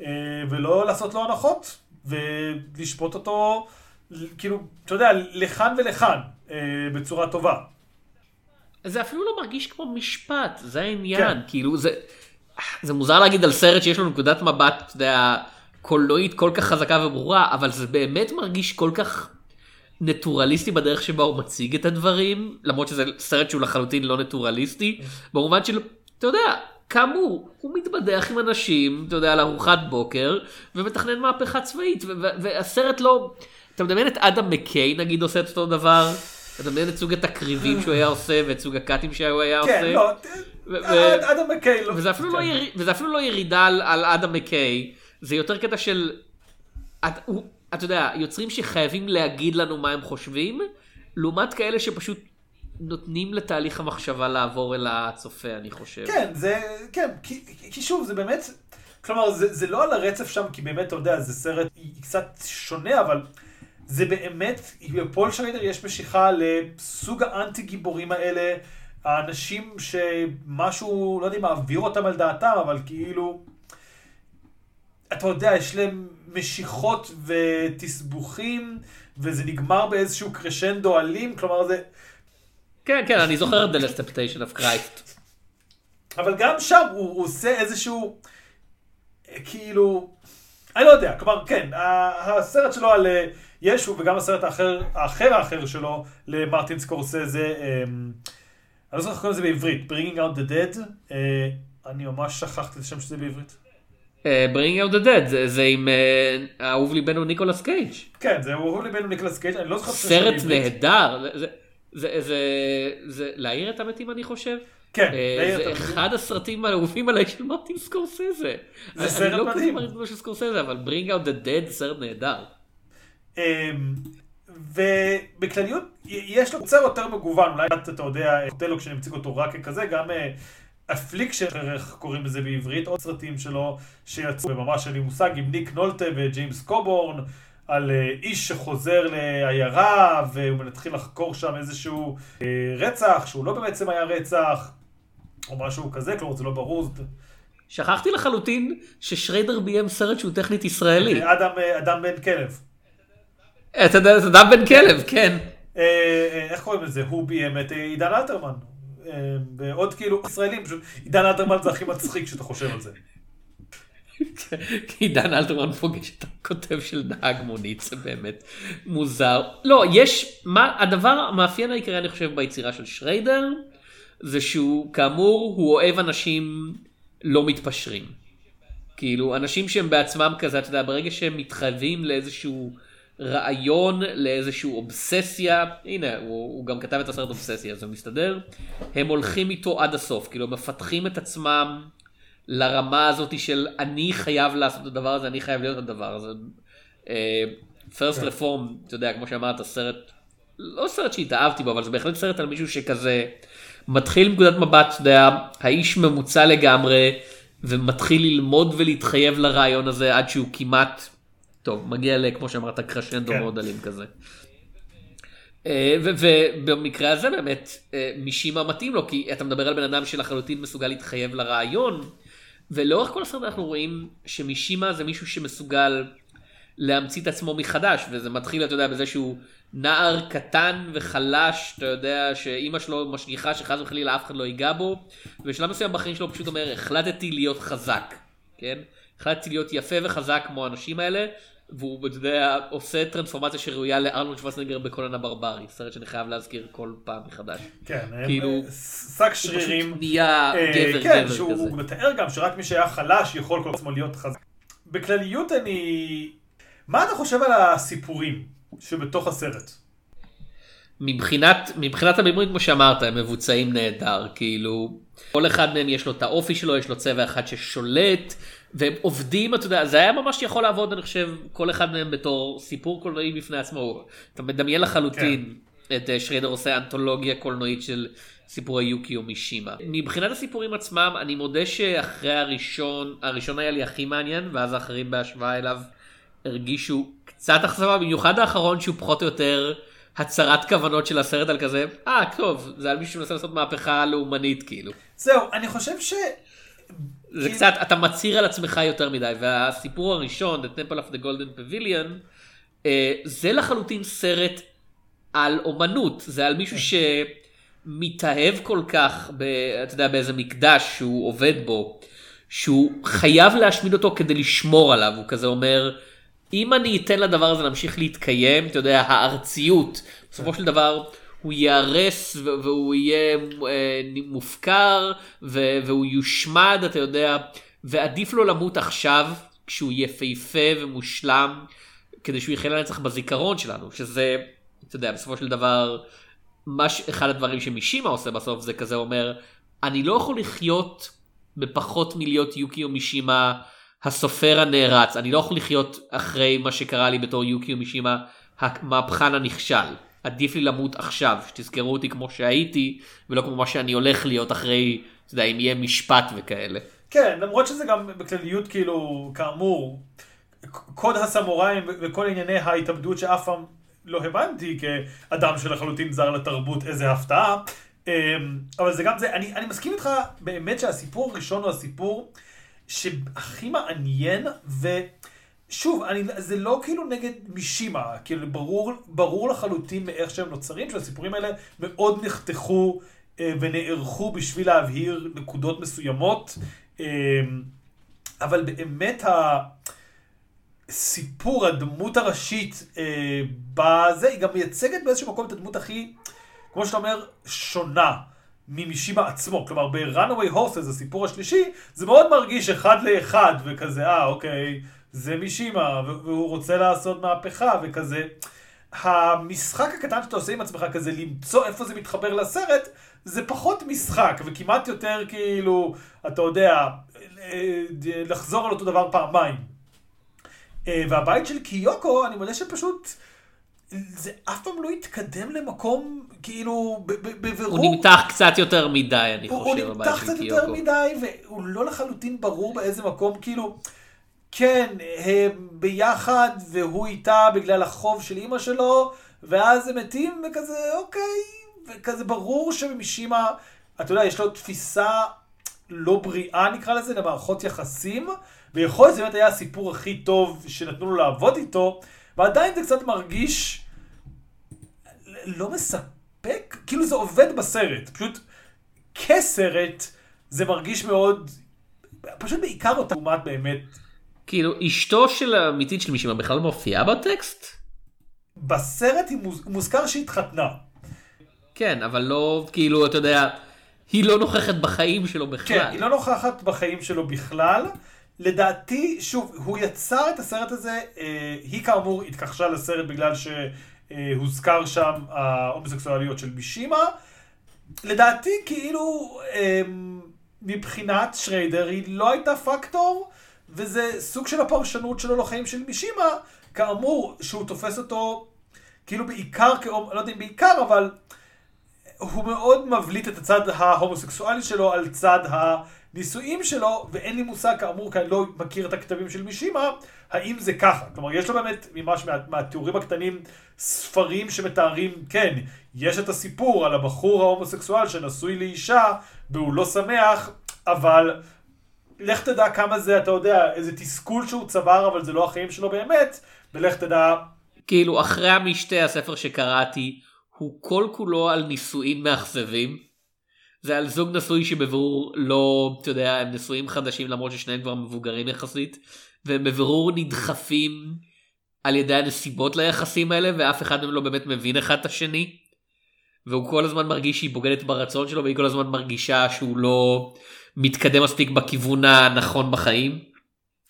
אה, ולא לעשות לו הנחות, ולשפוט אותו, כאילו, אתה יודע, לכאן ולכאן, אה, בצורה טובה. זה אפילו לא מרגיש כמו משפט, זה העניין, כן. כאילו זה, זה מוזר להגיד על סרט שיש לו נקודת מבט, אתה יודע, קולנועית כל כך חזקה וברורה, אבל זה באמת מרגיש כל כך נטורליסטי בדרך שבה הוא מציג את הדברים, למרות שזה סרט שהוא לחלוטין לא נטורליסטי, במובן של, אתה יודע, כאמור, הוא מתבדח עם אנשים, אתה יודע, על ארוחת בוקר, ומתכנן מהפכה צבאית, והסרט לא... אתה מדמיין את אדם מקיי נגיד עושה את אותו דבר? אתה מדמיין את סוג התקריבים שהוא היה עושה ואת סוג הקאטים שהוא היה כן, עושה. כן, לא, אדם מקיי לא... וזה אפילו, לא, לא ירידה על, על אדם מקיי, זה יותר קטע של... אתה יודע, יוצרים שחייבים להגיד לנו מה הם חושבים, לעומת כאלה שפשוט נותנים לתהליך המחשבה לעבור אל הצופה, אני חושב. כן, זה, כן, כי, כי שוב, זה באמת, כלומר, זה, זה לא על הרצף שם, כי באמת, אתה יודע, זה סרט קצת שונה, אבל... זה באמת, בפול שריידר יש משיכה לסוג האנטי גיבורים האלה, האנשים שמשהו, לא יודע אם מעביר אותם על דעתם, אבל כאילו, אתה יודע, יש להם משיכות ותסבוכים, וזה נגמר באיזשהו קרשנדו אלים, כלומר זה... כן, כן, אני זוכר את The Last Temptation of Christ. אבל גם שם הוא, הוא עושה איזשהו... כאילו, אני לא יודע, כלומר, כן, הסרט שלו על אה, ישו וגם הסרט האחר, האחר האחר שלו למרטין סקורסזה, אמ, אני לא זוכר איך קוראים לזה בעברית, Bringing Out the Dead, אה, אני ממש שכחתי את השם שזה בעברית. אה, Bringing Out the Dead, זה, עם uh, אהוב ליבנו ניקולס קייג'. כן, זה אהוב ליבנו ניקולס קייג', אני לא זוכר. סרט נהדר, זה, זה, זה, זה להעיר את המתים אני חושב. כן, זה אחד הסרטים האהובים עליי של מרטין סקורסזה. זה סרט מדהים. אני לא כזה מרטין סקורסזה, אבל Bring Out the Dead סרט נהדר. אמ, ובכלליות, יש לו קצר יותר מגוון, אולי אתה יודע, אוטלו כשאני מציג אותו רק ככזה, גם Affliction, איך קוראים לזה בעברית, עוד סרטים שלו שיצאו, ממש אין לי מושג, עם ניק נולטה וג'יימס קובורן, על אה, איש שחוזר לעיירה, והוא מתחיל לחקור שם איזשהו אה, רצח, שהוא לא בעצם היה רצח, או משהו כזה, כלומר זה לא ברור. שכחתי לחלוטין ששריידר ביים סרט שהוא טכנית ישראלי. אדם, אה, אדם בן כלב. זה אדם בן כלב, כן. איך קוראים לזה? הוא ביים את עידן אלתרמן. ועוד כאילו ישראלים, פשוט עידן אלתרמן זה הכי מצחיק כשאתה חושב על זה. עידן אלתרמן פוגש את הכותב של נהג מונית, זה באמת מוזר. לא, יש, מה, הדבר, המאפיין העיקרי אני חושב ביצירה של שריידר, זה שהוא, כאמור, הוא אוהב אנשים לא מתפשרים. כאילו, אנשים שהם בעצמם כזה, אתה יודע, ברגע שהם מתחייבים לאיזשהו... רעיון לאיזושהי אובססיה, הנה הוא, הוא גם כתב את הסרט אובססיה זה מסתדר, הם הולכים איתו עד הסוף, כאילו מפתחים את עצמם לרמה הזאת של אני חייב לעשות את הדבר הזה, אני חייב להיות את הדבר הזה. פרסט uh, רפורם, אתה יודע, כמו שאמרת, סרט, לא סרט שהתאהבתי בו, אבל זה בהחלט סרט על מישהו שכזה מתחיל מנקודת מבט, אתה יודע, האיש ממוצע לגמרי, ומתחיל ללמוד ולהתחייב לרעיון הזה עד שהוא כמעט טוב, מגיע לכמו שאמרת קרשנדו כן. מאוד אלים כזה. אה, ובמקרה הזה באמת אה, מישימה מתאים לו כי אתה מדבר על בן אדם שלחלוטין מסוגל להתחייב לרעיון ולאורך כל הסרט אנחנו רואים שמישימה זה מישהו שמסוגל להמציא את עצמו מחדש וזה מתחיל אתה יודע בזה שהוא נער קטן וחלש אתה יודע שאימא שלו משגיחה שחס וחלילה אף אחד לא ייגע בו ובשלב מסוים בחיים שלו הוא פשוט אומר החלטתי להיות חזק כן החלטתי להיות יפה וחזק כמו האנשים האלה והוא, אתה יודע, עושה טרנספורמציה שראויה לארנולד שוורצנגר בקולן הברברי, סרט שאני חייב להזכיר כל פעם מחדש. כן, כאילו, שק שרירים. נהיה אה, גבר כן, גבר כזה. כן, שהוא מתאר גם שרק מי שהיה חלש יכול כל עצמו להיות חזק. בכלליות אני... מה אתה חושב על הסיפורים שבתוך הסרט? מבחינת, מבחינת הבימוי, כמו שאמרת, הם מבוצעים נהדר, כאילו, כל אחד מהם יש לו את האופי שלו, יש לו צבע אחד ששולט. והם עובדים, אתה יודע, זה היה ממש יכול לעבוד, אני חושב, כל אחד מהם בתור סיפור קולנועי בפני עצמו. אתה מדמיין לחלוטין כן. את אה, שריידר עושה אנתולוגיה קולנועית של סיפורי יוקיו מישימה. מבחינת הסיפורים עצמם, אני מודה שאחרי הראשון, הראשון היה לי הכי מעניין, ואז האחרים בהשוואה אליו הרגישו קצת אכזבה, במיוחד האחרון שהוא פחות או יותר הצהרת כוונות של הסרט על כזה, אה, טוב, זה על מישהו שמנסה לעשות מהפכה לאומנית כאילו. זהו, אני חושב ש... זה קצת, אתה מצהיר על עצמך יותר מדי, והסיפור הראשון, The Temple of the Golden Pavilion, אה, זה לחלוטין סרט על אומנות, זה על מישהו שמתאהב כל כך, ב, אתה יודע, באיזה מקדש שהוא עובד בו, שהוא חייב להשמיד אותו כדי לשמור עליו, הוא כזה אומר, אם אני אתן לדבר הזה להמשיך להתקיים, אתה יודע, הארציות, בסופו של דבר, הוא ייהרס והוא יהיה אה, מופקר והוא יושמד, אתה יודע, ועדיף לו למות עכשיו, כשהוא יפהפה ומושלם, כדי שהוא יחיה לנצח בזיכרון שלנו, שזה, אתה יודע, בסופו של דבר, מש, אחד הדברים שמישימה עושה בסוף זה כזה אומר, אני לא יכול לחיות בפחות מלהיות יוקיו מישימה הסופר הנערץ, אני לא יכול לחיות אחרי מה שקרה לי בתור יוקיו מישימה המהפכן הנכשל. עדיף לי למות עכשיו, שתזכרו אותי כמו שהייתי, ולא כמו מה שאני הולך להיות אחרי, אתה יודע, אם יהיה משפט וכאלה. כן, למרות שזה גם בכלליות, כאילו, כאמור, קוד הסמוראים וכל ענייני ההתאבדות שאף פעם לא הבנתי כאדם שלחלוטין זר לתרבות, איזה הפתעה. אמ, אבל זה גם זה, אני, אני מסכים איתך באמת שהסיפור הראשון הוא הסיפור שהכי מעניין, ו... שוב, אני, זה לא כאילו נגד מישימה, כאילו ברור, ברור לחלוטין מאיך שהם נוצרים, שהסיפורים האלה מאוד נחתכו אה, ונערכו בשביל להבהיר נקודות מסוימות. אה, אבל באמת הסיפור, הדמות הראשית אה, בזה, היא גם מייצגת באיזשהו מקום את הדמות הכי, כמו שאתה אומר, שונה. ממישימה עצמו, כלומר ב-Runaway Horses, הסיפור השלישי, זה מאוד מרגיש אחד לאחד, וכזה, אה, אוקיי, זה מישימה, והוא רוצה לעשות מהפכה, וכזה. המשחק הקטן שאתה עושה עם עצמך כזה, למצוא איפה זה מתחבר לסרט, זה פחות משחק, וכמעט יותר כאילו, אתה יודע, לחזור על אותו דבר פעמיים. אה, והבית של קיוקו, אני מודה שפשוט... זה אף פעם לא התקדם למקום, כאילו, בבירור. הוא נמתח קצת יותר מדי, אני חושב, הוא נמתח קצת יותר מדי, והוא לא לחלוטין ברור באיזה מקום, כאילו, כן, הם ביחד, והוא איתה בגלל החוב של אימא שלו, ואז הם מתים, וכזה, אוקיי, וכזה ברור שמשימה, אתה יודע, יש לו תפיסה לא בריאה, נקרא לזה, למערכות יחסים, ויכול להיות שזה באמת היה הסיפור הכי טוב שנתנו לו לעבוד איתו, ועדיין זה קצת מרגיש לא מספק, כאילו זה עובד בסרט, פשוט כסרט זה מרגיש מאוד, פשוט בעיקר אותה לעומת באמת. כאילו אשתו של האמיתית של מישהי בכלל מופיעה בטקסט? בסרט היא מוז... מוזכר שהיא התחתנה. כן, אבל לא, כאילו, אתה יודע, היא לא נוכחת בחיים שלו בכלל. כן, היא לא נוכחת בחיים שלו בכלל. לדעתי, שוב, הוא יצר את הסרט הזה, אה, היא כאמור התכחשה לסרט בגלל שהוזכר שם ההומוסקסואליות של מישימה. לדעתי, כאילו, אה, מבחינת שריידר היא לא הייתה פקטור, וזה סוג של הפרשנות שלו לחיים של מישימה, כאמור, שהוא תופס אותו כאילו בעיקר, כאום, לא יודע אם בעיקר, אבל הוא מאוד מבליט את הצד ההומוסקסואלי שלו על צד הנישואים שלו, ואין לי מושג כאמור, כי אני לא מכיר את הכתבים של מישימה, האם זה ככה. כלומר, יש לו באמת, ממש מה, מהתיאורים הקטנים, ספרים שמתארים, כן, יש את הסיפור על הבחור ההומוסקסואל שנשוי לאישה, והוא לא שמח, אבל לך תדע כמה זה, אתה יודע, איזה תסכול שהוא צבר, אבל זה לא החיים שלו באמת, ולך תדע... כאילו, אחרי המשתה, הספר שקראתי, הוא כל כולו על נישואין מאכזבים. זה על זוג נשוי שבבירור לא, אתה יודע, הם נשואים חדשים למרות ששניהם כבר מבוגרים יחסית, והם בבירור נדחפים על ידי הנסיבות ליחסים האלה, ואף אחד מהם לא באמת מבין אחד את השני. והוא כל הזמן מרגיש שהיא בוגדת ברצון שלו, והיא כל הזמן מרגישה שהוא לא מתקדם מספיק בכיוון הנכון בחיים.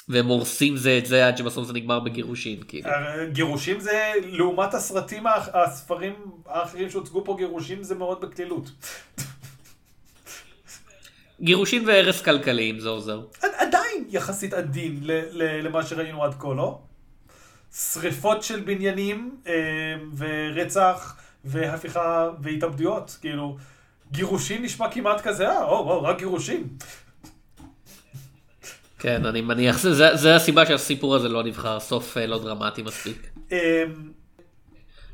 והם הורסים זה את זה עד שבסוף זה נגמר בגירושין כאילו. גירושים זה לעומת הסרטים הספרים האחרים שהוצגו פה גירושים זה מאוד בקלילות. גירושין והרס כלכלי אם זה עוזר. עדיין יחסית עדין למה שראינו עד כה לא? שריפות של בניינים אה, ורצח והפיכה והתאבדויות כאילו גירושין נשמע כמעט כזה אה או, או, רק גירושין. כן, אני מניח, זה, זה, הסיבה שהסיפור הזה לא נבחר, סוף אה, לא דרמטי מספיק. אמ,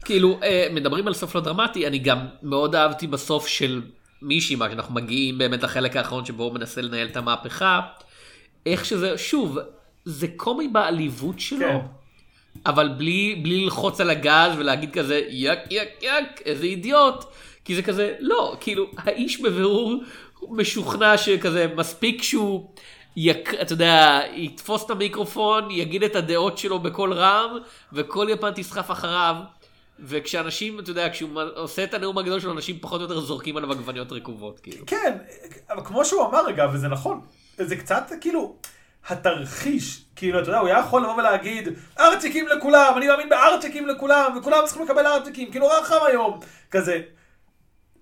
כאילו, אה, מדברים על סוף לא דרמטי, אני גם מאוד אהבתי בסוף של מישהי, מה שאנחנו מגיעים באמת לחלק האחרון שבו הוא מנסה לנהל את המהפכה, איך שזה, שוב, זה קומי בעליבות שלו. כן. אבל בלי, בלי ללחוץ על הגז ולהגיד כזה יק יק יק איזה אידיוט כי זה כזה לא כאילו האיש בבירור משוכנע שכזה מספיק שהוא יק... אתה יודע, יתפוס את המיקרופון, יגיד את הדעות שלו בקול רם, וכל יפן תסחף אחריו. וכשאנשים, אתה יודע, כשהוא עושה את הנאום הגדול שלו, אנשים פחות או יותר זורקים עליו עגבניות רקובות, כאילו. כן, אבל כמו שהוא אמר רגע, וזה נכון, זה קצת כאילו, התרחיש, כאילו, אתה יודע, הוא היה יכול לבוא ולהגיד, ארצ'יקים לכולם, אני מאמין בארצ'יקים לכולם, וכולם צריכים לקבל ארצ'יקים, כאילו, רחם היום, כזה.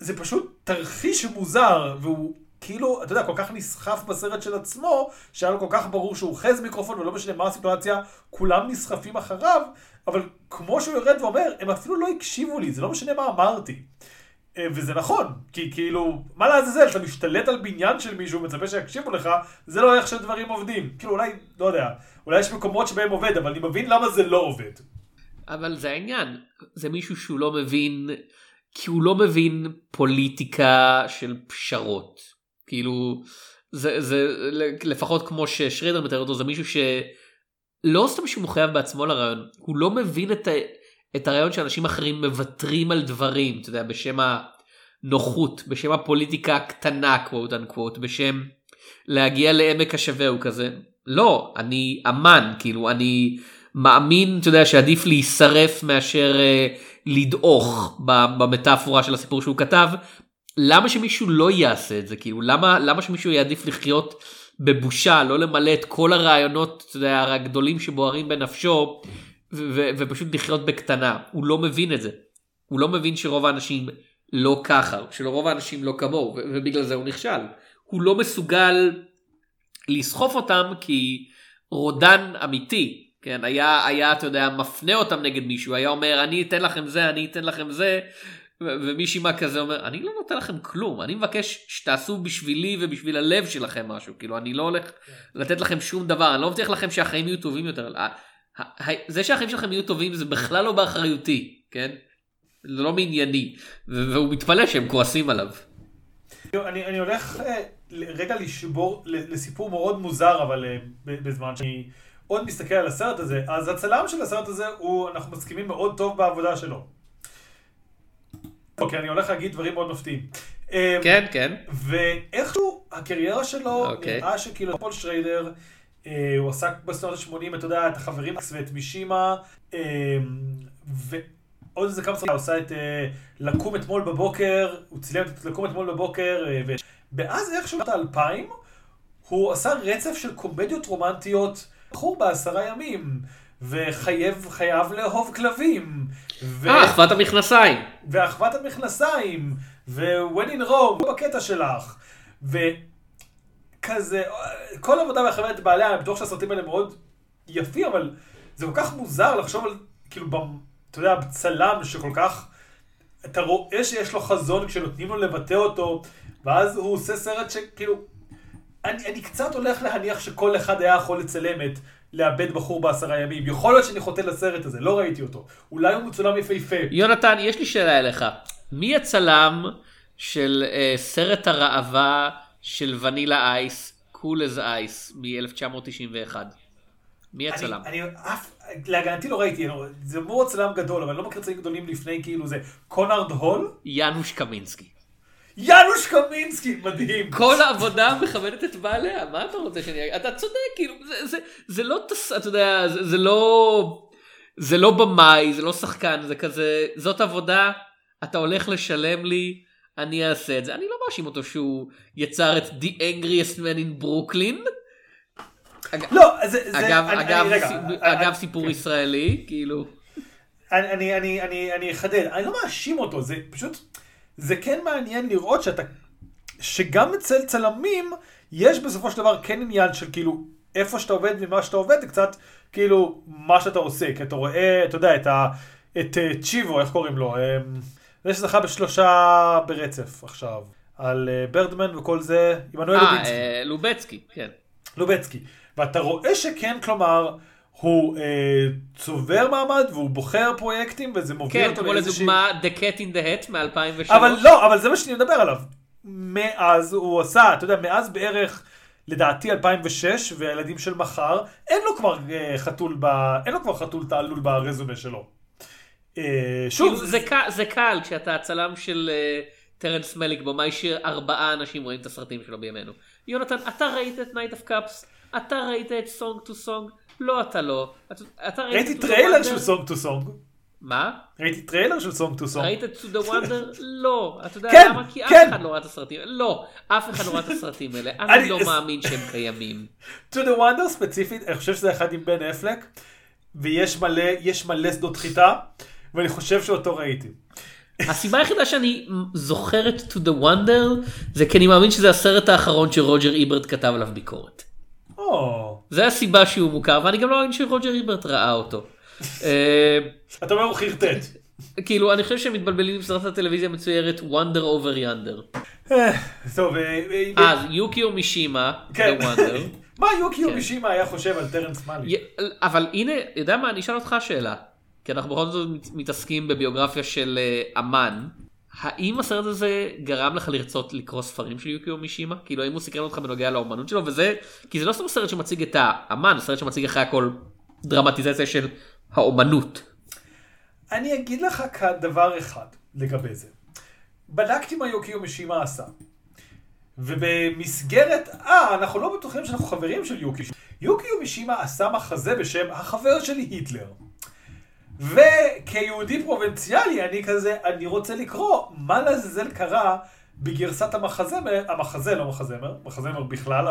זה פשוט תרחיש מוזר, והוא כאילו, אתה יודע, כל כך נסחף בסרט של עצמו, שהיה לו כל כך ברור שהוא אוחז מיקרופון, ולא משנה מה הסיטואציה, כולם נסחפים אחריו, אבל כמו שהוא יורד ואומר, הם אפילו לא הקשיבו לי, זה לא משנה מה אמרתי. אה, וזה נכון, כי כאילו, מה לעזאזל, אתה משתלט על בניין של מישהו, מצפה שיקשיבו לך, זה לא איך שדברים עובדים. כאילו, אולי, לא יודע, אולי יש מקומות שבהם עובד, אבל אני מבין למה זה לא עובד. אבל זה העניין, זה מישהו שהוא לא מבין, כי הוא לא מבין פוליטיקה של פשרות. כאילו זה זה לפחות כמו ששרידר מתאר אותו זה מישהו שלא סתם שהוא מחויב בעצמו לרעיון הוא לא מבין את, ה, את הרעיון שאנשים אחרים מוותרים על דברים אתה יודע בשם הנוחות בשם הפוליטיקה הקטנה קוואט אנקוואט בשם להגיע לעמק השווה הוא כזה לא, אני אמן, כאילו, אני מאמין, אתה יודע, שעדיף להישרף מאשר אה, לדעוך במטאפורה של הסיפור שהוא כתב. למה שמישהו לא יעשה את זה? כאילו, למה, למה שמישהו יעדיף לחיות בבושה, לא למלא את כל הרעיונות, יודע, הגדולים שבוערים בנפשו, ו- ופשוט לחיות בקטנה? הוא לא מבין את זה. הוא לא מבין שרוב האנשים לא ככה, שלרוב האנשים לא כמוהו, ובגלל זה הוא נכשל. הוא לא מסוגל לסחוף אותם כי רודן אמיתי, כן, היה, היה, אתה יודע, מפנה אותם נגד מישהו, היה אומר, אני אתן לכם זה, אני אתן לכם זה, ומישהי מה כזה אומר, אני לא נותן לכם כלום, אני מבקש שתעשו בשבילי ובשביל הלב שלכם משהו, כאילו, אני לא הולך לתת לכם שום דבר, אני לא מבטיח לכם שהחיים יהיו טובים יותר. זה שהחיים שלכם יהיו טובים זה בכלל לא באחריותי, כן? זה לא מענייני, והוא מתפלא שהם כועסים עליו. אני, אני הולך אה, רגע לשבור לסיפור מאוד מוזר, אבל אה, בזמן שאני עוד מסתכל על הסרט הזה, אז הצלם של הסרט הזה הוא, אנחנו מסכימים מאוד טוב בעבודה שלו. אוקיי, אני הולך להגיד דברים מאוד מפתיעים. אה, כן, כן. ואיכשהו הקריירה שלו, אוקיי. נראה שכאילו פול שריידר, הוא עסק בשנות ה-80, אתה יודע, את החברים ואת מישימה, עוד איזה כמה סרטים, הוא עושה את אה, לקום אתמול בבוקר, הוא צילם את לקום אתמול בבוקר, אה, ואז איכשהו בשנות האלפיים, הוא עשה רצף של קומדיות רומנטיות, בחור בעשרה ימים, וחייב, חייב לאהוב כלבים. אה, אחוות המכנסיים. ואחוות המכנסיים, ו-when in Rome, בקטע שלך. וכזה, כל עבודה בחברת בעליה, אני בטוח שהסרטים האלה מאוד יפים, אבל זה כל כך מוזר לחשוב על, כאילו, אתה יודע, צלם שכל כך, אתה רואה שיש לו חזון כשנותנים לו לבטא אותו, ואז הוא עושה סרט שכאילו, אני, אני קצת הולך להניח שכל אחד היה יכול לצלם את לאבד בחור בעשרה ימים. יכול להיות שאני חוטא לסרט הזה, לא ראיתי אותו. אולי הוא מצולם יפהפה. יונתן, יש לי שאלה אליך. מי הצלם של uh, סרט הראווה של ונילה אייס, Cool as Ice, מ-1991? מי הצלם? אני, אני אף, להגנתי לא ראיתי, זה מאוד צלם גדול, אבל אני לא מכיר צלמים גדולים לפני כאילו זה קונארד הול? יאנוש קמינסקי. יאנוש קמינסקי, מדהים. כל העבודה מכבדת את בעליה, מה אתה רוצה שאני אגיד? אתה צודק, כאילו, זה, זה, זה לא, תס, אתה יודע, זה, זה לא, זה לא במאי, זה לא שחקן, זה כזה, זאת עבודה, אתה הולך לשלם לי, אני אעשה את זה. אני לא מאשים אותו שהוא יצר את The Angriest Man in Brooklyn. לא, זה, אגב, אני, אגב, אני, רגע, אגב אני, סיפור. ישראלי, כאילו. אני, אני, אני, אני, אני אחדד, אני לא מאשים אותו, זה פשוט, זה כן מעניין לראות שאתה, שגם אצל צלמים, יש בסופו של דבר כן עניין של כאילו, איפה שאתה עובד ומה שאתה עובד, זה קצת כאילו, מה שאתה עושה, כי אתה רואה, אתה יודע, את, ה, את אה, צ'יבו, איך קוראים לו, אה, זה שזכה בשלושה ברצף עכשיו, על אה, ברדמן וכל זה, עמנואל לוביצקי. אה, לובצקי, כן. לובצקי. ואתה רואה שכן, כלומר, הוא אה, צובר מעמד והוא בוחר פרויקטים וזה מוביל כן, אותו לאיזושהי... כן, כמו לדוגמה The Cat in the Hat מ-2003. אבל לא, אבל זה מה שאני מדבר עליו. מאז הוא עשה, אתה יודע, מאז בערך, לדעתי 2006, והילדים של מחר, אין לו כבר אה, חתול, ב... אין לו כבר חתול תעלול ברזומה שלו. אה, שוב. כאילו, זה, קל, זה קל כשאתה הצלם של אה, טרנס מליק, במאי שארבעה אנשים רואים את הסרטים שלו בימינו. יונתן, אתה ראית את Knight of Cups? אתה ראית את Song to Song? לא, אתה לא. אתה ראיתי טריילר של Song to Song. מה? ראיתי טריילר של Song to Song. ראית את To The Wonder? לא. אתה יודע כן, למה? כי אף כן. אחד לא ראה את הסרטים. לא, אף אחד לא ראה את הסרטים האלה. אני לא מאמין שהם קיימים. To The Wonder ספציפית, אני חושב שזה אחד עם בן אפלק, ויש מלא, יש מלא שדות חיטה, ואני חושב שאותו ראיתי. הסיבה היחידה שאני זוכר את To The Wonder זה כי אני מאמין שזה הסרט האחרון שרוג'ר איברט כתב עליו ביקורת. זה הסיבה שהוא מוכר ואני גם לא מאמין שרוג'ר איברט ראה אותו. אה, אתה אומר הוא חרטט. כאילו אני חושב שהם מתבלבלים עם סרט הטלוויזיה המצוירת Wonder Over Yonder. אה, טוב. אה, אז יוקיו מישימה, כן. מה יוקיו כן. מישימה היה חושב על טרנס מאלי? אבל הנה, יודע מה, אני אשאל אותך שאלה. כי אנחנו בכל זאת מתעסקים בביוגרפיה של אמן. האם הסרט הזה גרם לך לרצות לקרוא ספרים של יוקיו מישימה? כאילו האם הוא סקרן אותך בנוגע לאומנות שלו וזה כי זה לא סתם סרט שמציג את האמן, סרט שמציג אחרי הכל דרמטיזציה של האומנות. אני אגיד לך דבר אחד לגבי זה. בדקתי מה יוקיו מישימה עשה. ובמסגרת, אה, אנחנו לא בטוחים שאנחנו חברים של יוקי. יוקיו מישימה עשה מחזה בשם החבר שלי היטלר. וכיהודי פרובינציאלי אני כזה, אני רוצה לקרוא מה לעזאזל קרה בגרסת המחזמר, המחזה לא מחזמר, מחזמר בכלל.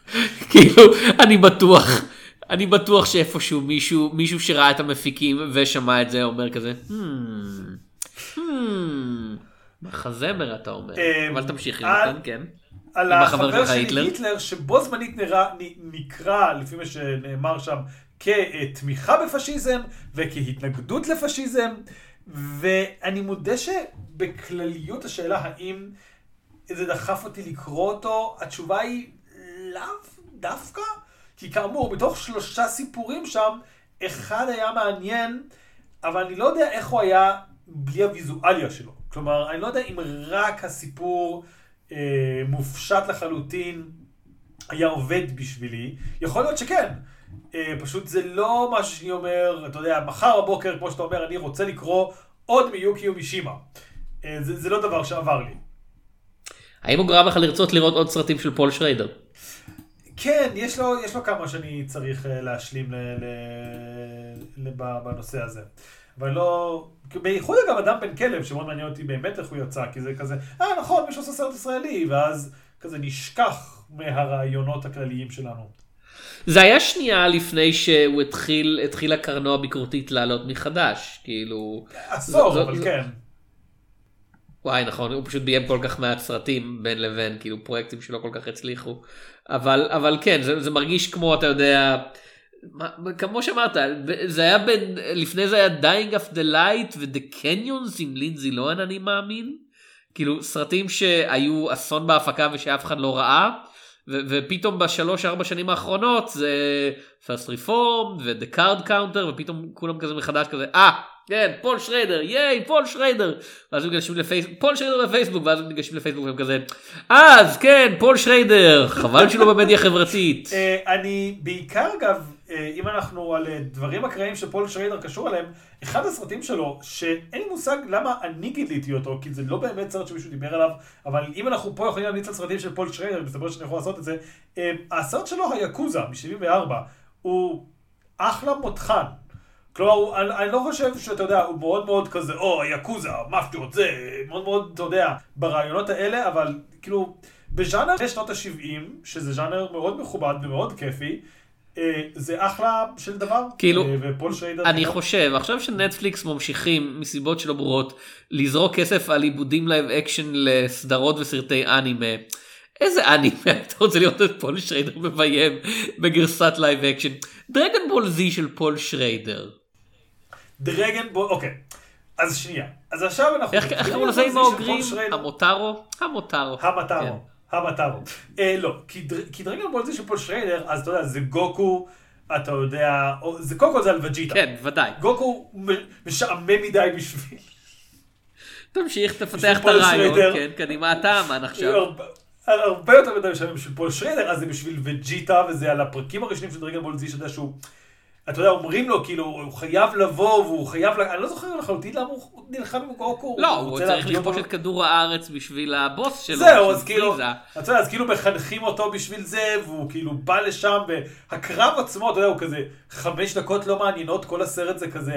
כאילו, אני בטוח, אני בטוח שאיפשהו מישהו, מישהו שראה את המפיקים ושמע את זה אומר כזה, "Hmm, hmm, מחזמר אתה אומר, אמ, אבל תמשיך על- זה, כן. על החבר שלי היטלר? היטלר, שבו זמנית נראה, נקרא, לפי מה שנאמר שם, כתמיכה בפשיזם וכהתנגדות לפשיזם, ואני מודה שבכלליות השאלה האם זה דחף אותי לקרוא אותו, התשובה היא לאו דווקא, כי כאמור, מתוך שלושה סיפורים שם, אחד היה מעניין, אבל אני לא יודע איך הוא היה בלי הוויזואליה שלו. כלומר, אני לא יודע אם רק הסיפור אה, מופשט לחלוטין היה עובד בשבילי. יכול להיות שכן. אה, פשוט זה לא משהו שאני אומר, אתה יודע, מחר בבוקר, כמו שאתה אומר, אני רוצה לקרוא עוד מיוקי ומישימה. אה, זה, זה לא דבר שעבר לי. האם הוא גרם לך לרצות לראות עוד סרטים של פול שריידר? כן, יש לו, יש לו כמה שאני צריך אה, להשלים ל, ל, ל, ב- בנושא הזה. אבל לא... בייחוד אגב אדם בן כלב, שמאוד מעניין אותי באמת איך הוא יצא, כי זה כזה, אה נכון, מישהו עושה סרט ישראלי, ואז כזה נשכח מהרעיונות הכלליים שלנו. זה היה שנייה לפני שהוא התחיל, התחילה קרנו הביקורתית לעלות מחדש, כאילו... עשור, זו- אבל זו- כן. וואי נכון הוא פשוט ביים כל כך מעט סרטים בין לבין כאילו פרויקטים שלא כל כך הצליחו אבל אבל כן זה, זה מרגיש כמו אתה יודע כמו שאמרת זה היה בין לפני זה היה dying of the light ו-the canyons עם לינזי לוהן אני מאמין. כאילו סרטים שהיו אסון בהפקה ושאף אחד לא ראה ו- ופתאום בשלוש ארבע שנים האחרונות זה First Reformed ו-the card counter ופתאום כולם כזה מחדש כזה אה כן פול שריידר ייי פול שריידר ואז הם ניגשים לפייסבוק פול שריידר בפייסבוק ואז הם ניגשים לפייסבוק והם כזה אז כן פול שריידר חבל שלא במדיה חברתית אה, אני בעיקר אגב, אה, אם אנחנו על אה, דברים אקראיים שפול שריידר קשור אליהם, אחד הסרטים שלו, שאין לי מושג למה אני גיליתי אותו, כי זה לא באמת סרט שמישהו דיבר עליו, אבל אם אנחנו פה יכולים להמליץ על סרטים של פול שריידר, מסתבר שאני יכול לעשות את זה, הסרט שלו, היאקוזה, מ-74, הוא אחלה מותחן. כלומר, אני, אני לא חושב שאתה יודע, הוא מאוד מאוד כזה, או, היאקוזה, מאפיות, זה, מאוד מאוד, אתה יודע, ברעיונות האלה, אבל כאילו, בז'אנר שנות ה-70, שזה ז'אנר מאוד מכובד ומאוד כיפי, אה, זה אחלה של דבר. כאילו, אה, ופול שריידר... אני חושב עכשיו שנטפליקס ממשיכים מסיבות שלא ברורות לזרוק כסף על עיבודים live action לסדרות וסרטי אנימה. איזה אנימה אתה רוצה לראות את פול שריידר מביים בגרסת live action Dragon Ball Z של פול שריידר. Dragon Ball, אוקיי. אז שנייה. אז עכשיו אנחנו... איך קראו לזה עם האוגרים? המוטרו? המוטרו. כן. המטרו. המטרו. אה, לא, כי דר- כי Dragon Ball זה של פול שריידר, אז אתה יודע, זה גוקו, אתה יודע, זה קודם כל זה על וג'יטה. כן ודאי. גוקו משעמם מדי בשביל... תמשיך תפתח את הרעיון. כן קדימה אתה אמן עכשיו. הרבה- יותר מדי משעמם בשביל פול שריידר, אז זה בשביל וג'יטה, וזה על הפרקים הראשונים של Dragon Ball Z, שאתה יודע שהוא... אתה יודע, אומרים לו, כאילו, הוא חייב לבוא, והוא חייב... ל- אני לא זוכר לחלוטין למה הוא נלחם עם גוקו. לא הוא רוצה צריך לכבוש את כדור הארץ בשביל הבוס שלו. זהו, אז כאילו. אתה יודע, אז כאילו מחנכים אותו בשביל זה, והוא כאילו בא לשם, והקרב עצמו, אתה יודע, הוא כזה חמש דקות לא מעניינות, כל הסרט זה כזה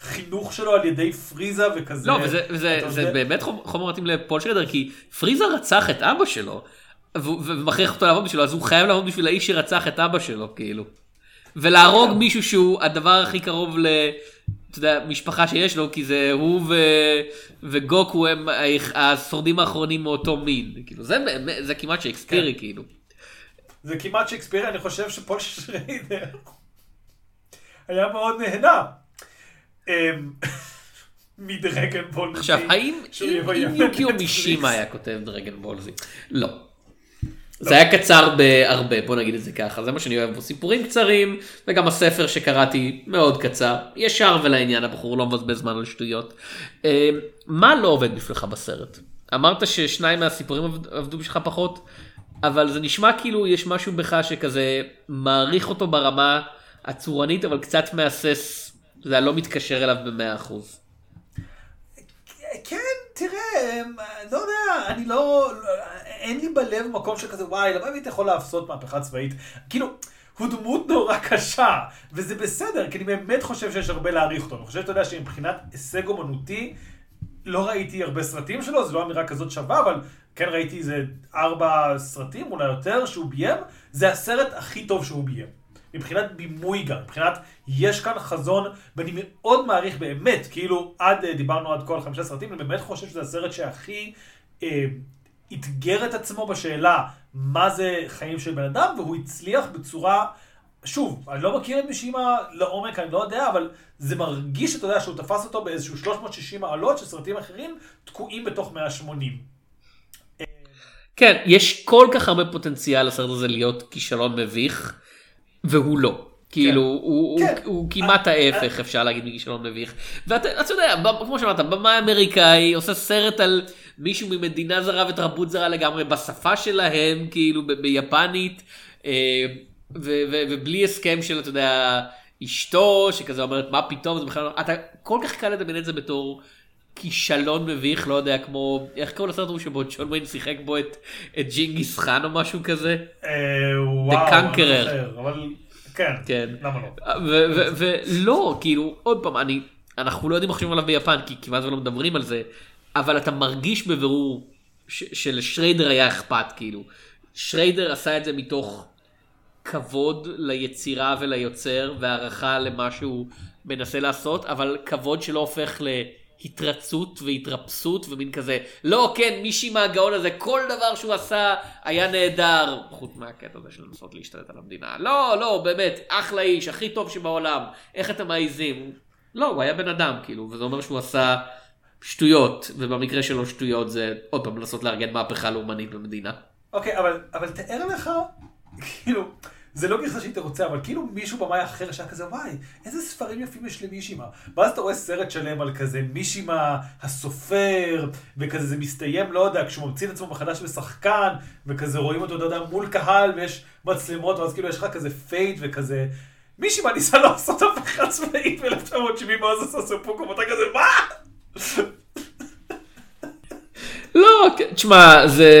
החינוך שלו על ידי פריזה וכזה. לא, וזה, וזה, זה יודע- באמת חומר מתאים לפול שרדר, כי פריזה רצח את אבא שלו, ומכריח אותו לעבוד בשבילו, אז הוא חייב לעבוד בשביל האיש שרצח את אבא שלו, כאילו. ולהרוג. מישהו שהוא הדבר הכי קרוב ל... אתה יודע, משפחה שיש לו, כי זה הוא ו... וגוקו הם השורדים האחרונים מאותו מין. כאילו, זה, זה כמעט שייקספירי, כן. כאילו. זה כמעט שייקספירי, אני חושב שפול שריידר היה מאוד נהנה. אמ, מדרגן בול. עכשיו, האם אם- יוקיו. מישימה היה כותב דרגן בול זי? לא. זה היה קצר בהרבה, בוא נגיד את זה ככה, זה מה שאני אוהב בו, סיפורים קצרים, וגם הספר שקראתי מאוד קצר, ישר ולעניין, הבחור לא מבזבז זמן על שטויות. אה, מה לא עובד בשבילך בסרט? אמרת ששניים מהסיפורים עבד- עבדו בשבילך פחות, אבל זה נשמע כאילו יש משהו בך שכזה מעריך אותו ברמה הצורנית, אבל קצת מהסס, זה לא מתקשר אליו במאה אחוז. כן, תראה, לא יודע, אני לא, אין לי בלב מקום שכזה, וואי, למה היית יכול לעשות מהפכה צבאית? כאילו, הוא דמות נורא קשה, וזה בסדר, כי אני באמת חושב שיש הרבה להעריך אותו. אני חושב, אתה יודע, שמבחינת הישג אומנותי, לא ראיתי הרבה סרטים שלו, זו לא אמירה כזאת שווה, אבל כן ראיתי איזה ארבע סרטים, אולי יותר, שהוא ביים. זה הסרט הכי טוב שהוא ביים. מבחינת בימוי גם, מבחינת יש כאן חזון, ואני מאוד מעריך באמת, כאילו עד, אה, דיברנו עד כל חמישה סרטים, אני באמת חושב שזה הסרט שהכי אה, אתגר את עצמו בשאלה מה זה חיים של בן אדם, והוא הצליח בצורה, שוב, אני לא מכיר את מישימה לעומק, אני לא יודע, אבל זה מרגיש, אתה יודע, שהוא תפס אותו באיזשהו 360 מעלות, שסרטים אחרים תקועים בתוך 180. כן, יש כל כך הרבה פוטנציאל לסרט הזה להיות כישלון מביך, והוא לא. כאילו, כן. הוא, כן. הוא, הוא כמעט אה, ההפך, אפשר להגיד, מכישלון מביך. ואתה אתה יודע, כמו שאמרת, במאי אמריקאי עושה סרט על מישהו ממדינה זרה ותרבות זרה לגמרי בשפה שלהם, כאילו ביפנית, אה, ובלי הסכם של, אתה יודע, אשתו, שכזה אומרת, מה פתאום, זה בכלל לא... אתה כל כך קל לדמיין את זה בתור... כישלון מביך, לא יודע, כמו, איך קראו לסרט ההוא שבו ג'ון ויין שיחק בו את, את ג'ינגיס חאן או משהו כזה? אה, וואו, Conqueror. כן, כן. למה לא? ולא, כאילו, עוד פעם, אני, אנחנו לא יודעים מה חושבים עליו ביפן, כי כמעט ולא מדברים על זה, אבל אתה מרגיש בבירור שלשריידר היה אכפת, כאילו. שריידר עשה את זה מתוך כבוד ליצירה וליוצר, והערכה למה שהוא מנסה לעשות, אבל כבוד שלא הופך להתרצות והתרפסות ומין כזה, לא, כן, מישהי מהגאון הזה, כל דבר שהוא עשה היה נהדר, חוץ מהקטע הזה של לנסות להשתלט על המדינה. לא, לא, באמת, אחלה איש, הכי טוב שבעולם, איך אתם מעיזים? לא, הוא היה בן אדם, כאילו, וזה אומר שהוא עשה שטויות, ובמקרה שלו שטויות זה עוד פעם לנסות לארגן מהפכה לאומנית במדינה. אוקיי, אבל, אבל תאר לך, כאילו, זה לא גרסה שהיית רוצה, אבל כאילו מישהו במאי אחר שהיה כזה, וואי, איזה ספרים יפים יש למישימה. ואז אתה רואה סרט שלם על כזה מישימה הסופר, וכזה זה מסתיים, לא יודע, כשהוא ממציא את עצמו מחדש בשחקן, וכזה רואים אותו, אתה יודע, מול קהל, ויש מצלמות, ואז כאילו יש לך כזה fade וכזה. מישימה ניסה לעשות הפכה צבאית ב-1970, ואז עשה ספוקו, ואתה כזה, מה? לא, כן, תשמע, זה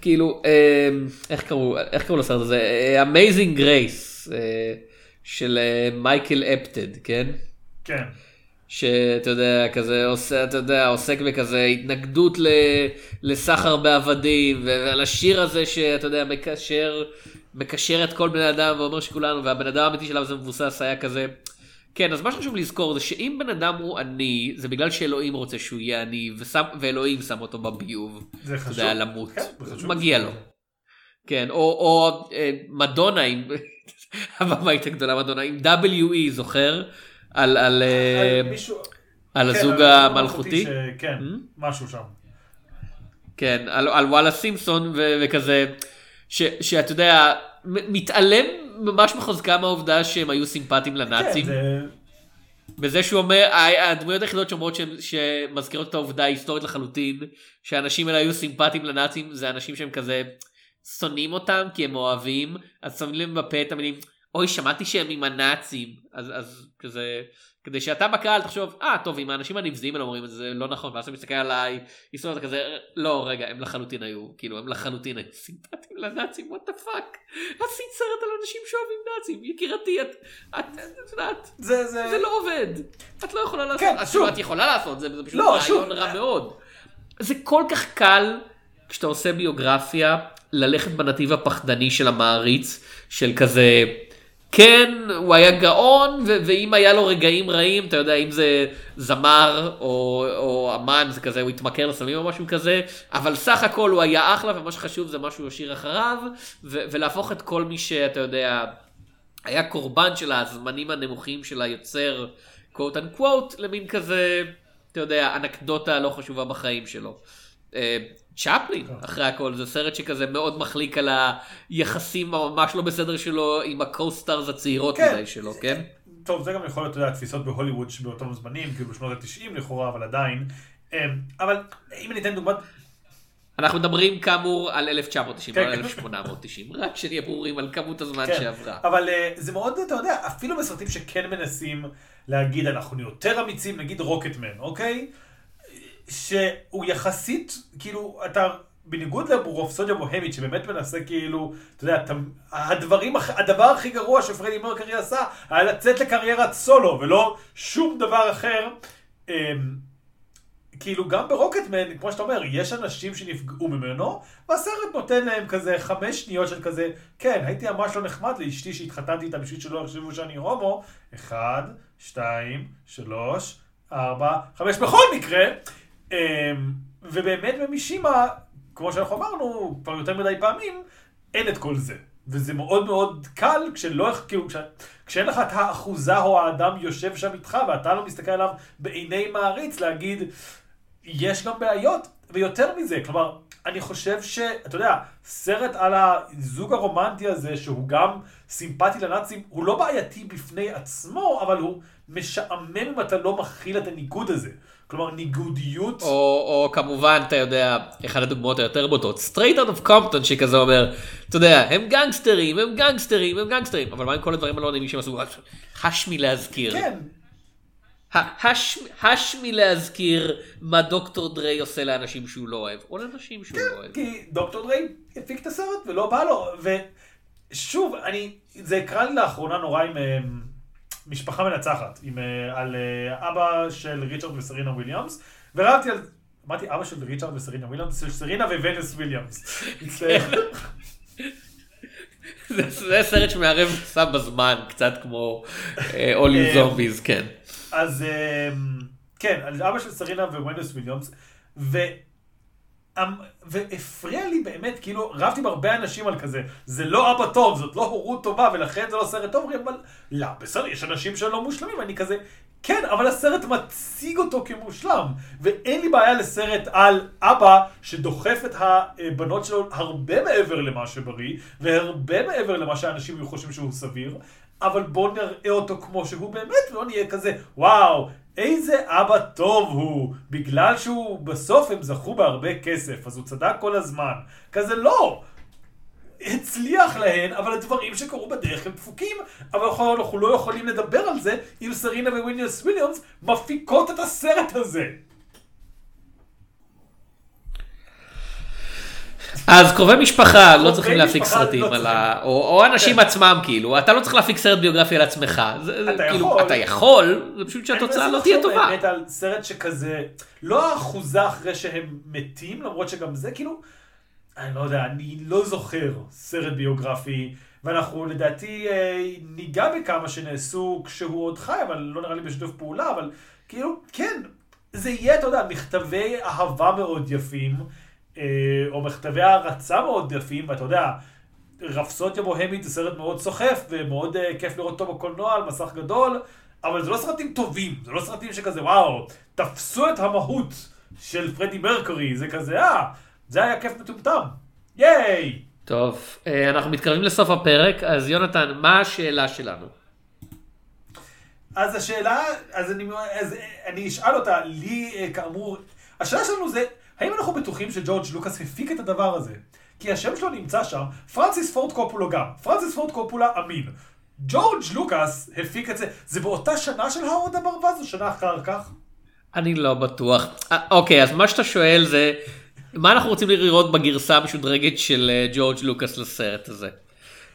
כאילו, אה, איך קראו, איך קראו לסרט הזה? אה, Amazing Grace אה, של אה, מייקל אפטד, כן? כן. שאתה יודע, כזה עושה, אתה יודע, עוסק בכזה התנגדות ל, לסחר בעבדים, ועל השיר הזה שאתה יודע, מקשר, מקשר את כל בני אדם ואומר שכולנו, והבן אדם האמיתי שלנו זה מבוסס היה כזה. כן, אז מה שחשוב לזכור זה שאם בן אדם הוא עני, זה בגלל שאלוהים רוצה שהוא יהיה עני, ושם, ואלוהים שם אותו בביוב. זה אתה חשוב. יודע, למות. כן, זה חשוב. מגיע לו. כן, או, או אה, מדונה עם, הבמאית הגדולה מדונה עם WE, זוכר? על, על, אה, על מישהו- על כן, הזוג על המלכותי? ש- כן, Hmm? משהו שם. כן, על, על וואלה סימפסון ו, וכזה, ש, שאתה יודע, מתעלם ממש בחוזקה מהעובדה שהם היו סימפטיים לנאצים. כן, זה... בזה שהוא אומר, הדמויות היחידות שאומרות שמזכירות את העובדה ההיסטורית לחלוטין, שהאנשים האלה היו סימפטיים לנאצים, זה אנשים שהם כזה שונאים אותם כי הם אוהבים, אז שמים להם בפה את המילים, אוי שמעתי שהם עם הנאצים, אז, אז כזה, כדי שאתה בקהל תחשוב, אה טוב אם האנשים הנבזיים האלה אומרים את זה, לא נכון, ואז אתה מסתכל עליי, היסטוריה כזה, לא רגע, הם לחלוטין היו, כאילו הם לחלוטין היו סימפטיים לנאצים, what the fuck, עשית סרט על אנשים שאוהבים נאצים, יקירתי, את, את, את יודעת, זה, זה... זה לא עובד. את לא יכולה לעשות. כן, שוב. את יכולה לעשות, זה, זה פשוט לא, רעיון. רע מאוד. זה כל כך קל כשאתה עושה ביוגרפיה ללכת בנתיב הפחדני של המעריץ, של כזה, כן, הוא היה גאון, ו- ואם היה לו רגעים רעים, אתה יודע, אם זה זמר או, או אמן, זה כזה, הוא התמכר לסמים או משהו כזה, אבל סך הכל הוא היה אחלה, ומה שחשוב זה מה שהוא השאיר אחריו, ו- ולהפוך את כל מי שאתה יודע, היה קורבן של הזמנים הנמוכים של היוצר, quote unquote, למין כזה, אתה יודע, אנקדוטה לא חשובה בחיים שלו. צ'פלין, אחרי הכל, זה סרט שכזה מאוד מחליק על היחסים הממש לא בסדר שלו עם ה co-stars הצעירות כן. מדי שלו, כן? טוב, זה גם יכול להיות, אתה יודע, תפיסות בהוליווד שבאותם זמנים, כאילו בשנות ה-90 לכאורה, אבל עדיין. אמ, אבל אם אני אתן דוגמא, אנחנו מדברים כאמור על 1990, לא כן, על כן. 1890, רק שנהיה ברורים על כמות הזמן כן, שעברה. אבל אה, זה מאוד, אתה יודע, אפילו בסרטים שכן מנסים להגיד, אנחנו יותר אמיצים, נגיד רוקטמן, אוקיי? שהוא יחסית, כאילו, אתה בניגוד לרופסודיה בוהמית, שבאמת מנסה כאילו, אתה יודע, אתה- הדברים, הדבר הכי גרוע שפרדי מרקרי עשה, היה לצאת לקריירת סולו, ולא שום דבר אחר. אמ, כאילו גם ברוקטמן, כמו שאתה אומר, יש אנשים שנפגעו ממנו, והסרט נותן להם כזה חמש שניות של כזה, כן, הייתי ממש לא נחמד לאשתי שהתחתנתי איתה בשביל שלא יחשבו שאני הומו, אחד, שתיים, שלוש, ארבע, חמש, בכל מקרה, ובאמת במישימה, כמו שאנחנו אמרנו כבר יותר מדי פעמים, אין את כל זה. וזה מאוד מאוד קל כשלא, כאילו, כש, כשאין לך את האחוזה או האדם יושב שם איתך ואתה לא מסתכל עליו בעיני מעריץ להגיד, יש גם בעיות, ויותר מזה, כלומר, אני חושב שאתה יודע, סרט על הזוג הרומנטי הזה, שהוא גם סימפטי לנאצים, הוא לא בעייתי בפני עצמו, אבל הוא משעמם אם אתה לא מכיל את הניגוד הזה. כלומר, ניגודיות... או, או כמובן, אתה יודע, אחד הדוגמאות היותר בוטות, straight out of Compton שכזה אומר, אתה יודע, הם גנגסטרים, הם גנגסטרים, הם גנגסטרים, אבל מה עם כל הדברים הלא נעימים שהם עשו? הש מלהזכיר. כן, הש, הש מלהזכיר מה דוקטור דריי עושה לאנשים שהוא לא אוהב, או לאנשים שהוא לא אוהב. כי דוקטור דריי הפיק את הסרט ולא בא לו. ושוב, אני, זה קרה לי לאחרונה נורא עם אה, משפחה מנצחת, עם, אה, על אה, אבא של ריצ'רד וסרינה וויליאמס, ורבתי על... אמרתי אבא של ריצ'רד וסרינה וויליאמס, של סרינה וונס וויליאמס. מצטער. זה, זה סרט שמערב סם בזמן, קצת כמו in אה, Zombies, כן. אז כן, על אבא של סרינה וונס וויליאמס, ו... אמ, והפריע לי באמת, כאילו, רבתי עם הרבה אנשים על כזה, זה לא אבא טוב, זאת לא הורות טובה, ולכן זה לא סרט טוב, אבל לא, בסדר, יש אנשים שלא מושלמים, אני כזה, כן, אבל הסרט מציג אותו כמושלם, ואין לי בעיה לסרט על אבא שדוחף את הבנות שלו הרבה מעבר למה שבריא, והרבה מעבר למה שאנשים היו חושבים שהוא סביר, אבל בואו נראה אותו כמו שהוא באמת, ולא נהיה כזה, וואו, איזה אבא טוב הוא, בגלל שהוא, בסוף הם זכו בהרבה כסף, אז הוא צדק כל הזמן. כזה לא! הצליח להן, אבל הדברים שקרו בדרך הם דפוקים, אבל אנחנו לא יכולים לדבר על זה אם סרינה וויליאמס וויליאמס מפיקות את הסרט הזה. אז קרובי משפחה לא צריכים להפיק סרטים לא על. ה... או, אנשים כן. עצמם כאילו, אתה לא צריך להפיק סרט ביוגרפי על עצמך, אתה כאילו, יכול. אתה יכול, זה פשוט שהתוצאה אני לא מנסה תהיה לחשוב טובה. באמת על סרט שכזה, לא האחוזה אחרי שהם מתים, למרות שגם זה כאילו, אני לא יודע, אני לא זוכר סרט ביוגרפי, ואנחנו לדעתי אה, ניגע בכמה שנעשו כשהוא עוד חי, אבל לא נראה לי בשיתוף פעולה, אבל כאילו, כן, זה יהיה, אתה יודע, מכתבי אהבה מאוד יפים, או מכתבי הערצה מאוד יפים, ואתה יודע, רפסודיה בוהמית זה סרט מאוד סוחף, ומאוד uh, כיף לראות אותו בקולנוע על מסך גדול, אבל זה לא סרטים טובים, זה לא סרטים שכזה, וואו, תפסו את המהות של פרדי מרקורי, זה כזה, אה, זה היה כיף מטומטם. ייי! טוב, אה, אנחנו מתקרבים לסוף הפרק, אז יונתן, מה השאלה שלנו? אז השאלה, אז אני, אז אה, אני אשאל אותה, לי אה, כאמור, השאלה שלנו זה, האם אנחנו בטוחים שג'ורג' לוקאס הפיק את הדבר הזה? כי השם שלו נמצא שם, פרנסיס פורד קופולה גם, פרנסיס פורד קופולה אמין. ג'ורג' לוקאס הפיק את זה, זה באותה שנה של הווארד הברווז או שנה אחר כך? אני לא בטוח. אה, אוקיי, אז מה שאתה שואל זה, מה אנחנו רוצים לראות בגרסה המשודרגת של אה, ג'ורג' לוקאס לסרט הזה?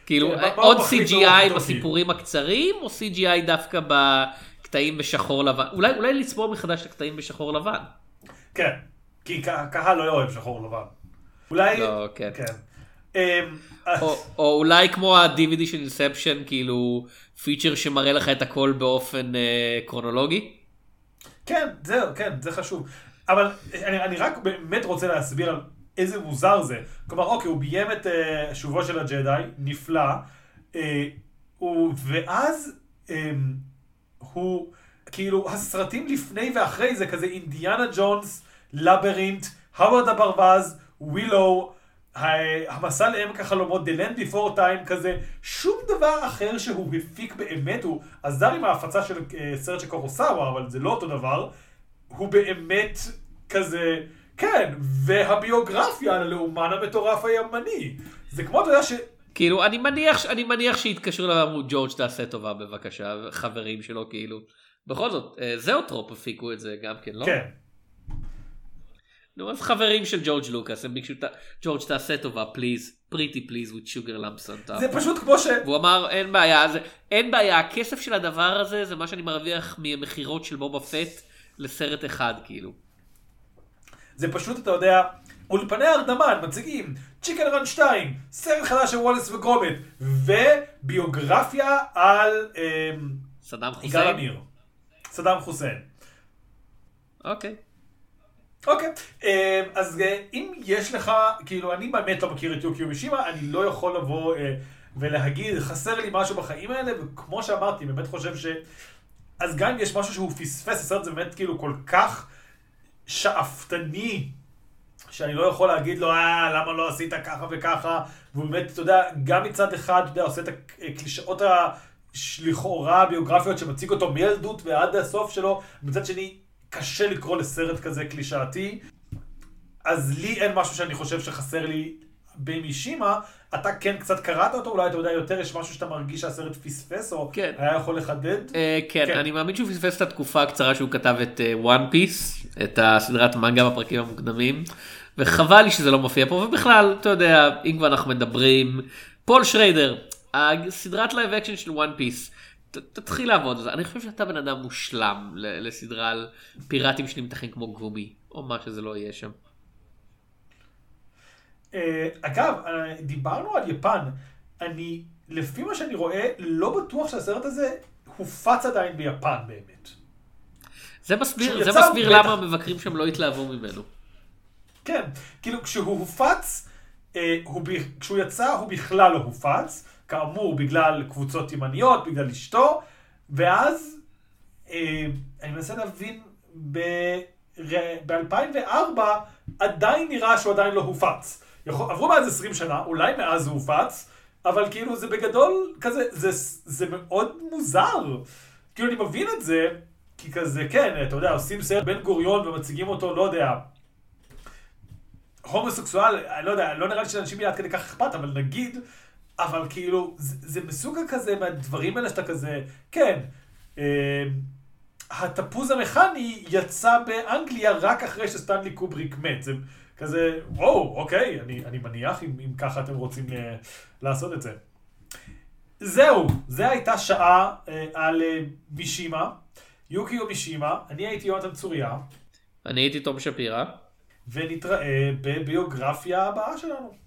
כאילו, כן, עוד CGI? בסיפורים הקצרים, או CGI דווקא בקטעים בשחור לבן? אולי, אולי לצפור מחדש את הקטעים בשחור לבן. כן, כי ק- הקהל לא אוהב שחור לבן. אולי... לא, כן. כן. אמ, או, או אולי כמו ה-DVD של אינספשן, כאילו פיצ'ר שמראה לך את הכל באופן אה, קרונולוגי. כן, זהו, כן, זה חשוב. אבל אני, אני רק באמת רוצה להסביר על איזה מוזר זה. כלומר, אוקיי, הוא ביים את uh, שובו של הג'די, נפלא, הוא, ואז um, הוא, כאילו, הסרטים לפני ואחרי זה כזה אינדיאנה ג'ונס, לברינט, הווארד הברווז, ווילו, המסע לעמק החלומות, The Land Before Time כזה, שום דבר אחר שהוא הפיק באמת, הוא עזר עם ההפצה של אה, סרט של קורוסאווה, אבל זה לא אותו דבר, הוא באמת כזה, כן, והביוגרפיה על הלאומן המטורף הימני. זה כמו, אתה יודע ש... כאילו, אני מניח, אני מניח שהתקשרו אליו ואמרו, ג'ורג' תעשה טובה בבקשה, חברים שלו כאילו. בכל זאת, אה, זאוטרופ הפיקו את זה גם כן, לא? כן. נו, אז חברים של ג'ורג' לוקאס, הם ביקשו, "ת- ג'ורג' תעשה טובה, please, pretty please with sugar lumps on top. זה פשוט כמו ש... והוא אמר, אין בעיה, זה, אין בעיה, הכסף של הדבר הזה זה מה שאני מרוויח ממכירות של בובה פט לסרט אחד, כאילו. זה פשוט, אתה יודע, אולפני ארדמן מציגים Chicken Run 2, סרט חדש של וואלאס וגרומיט, וביוגרפיה על אמ, סדאם חוסיין? סדאם חוסיין. אוקיי. אוקיי, אמ, אז אה, אם יש לך, כאילו, אני באמת לא מכיר את יוקיו מישימה, אני לא יכול לבוא אה, ולהגיד, חסר לי משהו בחיים האלה, וכמו שאמרתי, באמת חושב ש... אז גם אם יש משהו שהוא פספס, הסרט זה באמת כאילו כל כך שאפתני, שאני לא יכול להגיד לו, אה, למה לא עשית ככה וככה, והוא באמת, אתה יודע, גם מצד אחד, אתה יודע, עושה את הקלישאות ה... לכאורה ביוגרפיות שמציג אותו מילדות ועד הסוף שלו, מצד שני, קשה לקרוא לסרט כזה קלישאתי. אז לי אין משהו שאני חושב שחסר לי במישימה, אתה כן קצת קראת אותו, אולי אתה יודע יותר, יש משהו שאתה מרגיש שהסרט פספס, או כן. היה יכול לחדד? אה, כן, כן. אני מאמין שהוא פספס את התקופה הקצרה שהוא כתב את וואן פיס, את הסדרת מנגה בפרקים המוקדמים, וחבל לי שזה לא מופיע פה, ובכלל, אתה יודע, אם כבר אנחנו מדברים, פול שריידר, הסדרת live action של One Piece, תתחיל לעבוד על זה, אני חושב שאתה בן אדם מושלם לסדרה על פיראטים שנמתחים כמו גומי, או מה שזה לא יהיה שם. אה, אגב, אה, דיברנו על יפן, אני, לפי מה שאני רואה, לא בטוח שהסרט הזה הופץ עדיין ביפן באמת. זה מסביר, זה מסביר. למה המבקרים שם לא התלהבו ממנו. כן, כאילו כשהוא הופץ, אה, הוא. כשהוא יצא הוא בכלל לא הופץ, כאמור בגלל קבוצות ימניות, בגלל אשתו, ואז אה, אני מנסה להבין, ב-2004 עדיין נראה שהוא עדיין לא הופץ. יכול... עברו מאז 20 שנה, אולי מאז הוא הופץ, אבל כאילו זה בגדול כזה, זה, זה מאוד מוזר. כאילו אני מבין את זה, כי כזה, כן, אתה יודע, עושים סרט בן גוריון ומציגים אותו, לא יודע, הומוסקסואל, אני לא יודע, לא נראה לי שלאנשים יהיה עד כדי כך אכפת, אבל נגיד, אבל כאילו, זה, זה מסוג הכזה מהדברים האלה שאתה כזה, כן, אה, התפוז המכני יצא באנגליה רק אחרי שסטנלי קובריק מת. זה כזה, וואו, אוקיי, אני, אני מניח אם, אם ככה אתם רוצים אה, לעשות את זה. זהו, זה הייתה שעה אה, על אה, מישימה, יוקיו מישימה, אני הייתי יונתן צוריה, אני הייתי תום שפירא. ונתראה בביוגרפיה הבאה שלנו.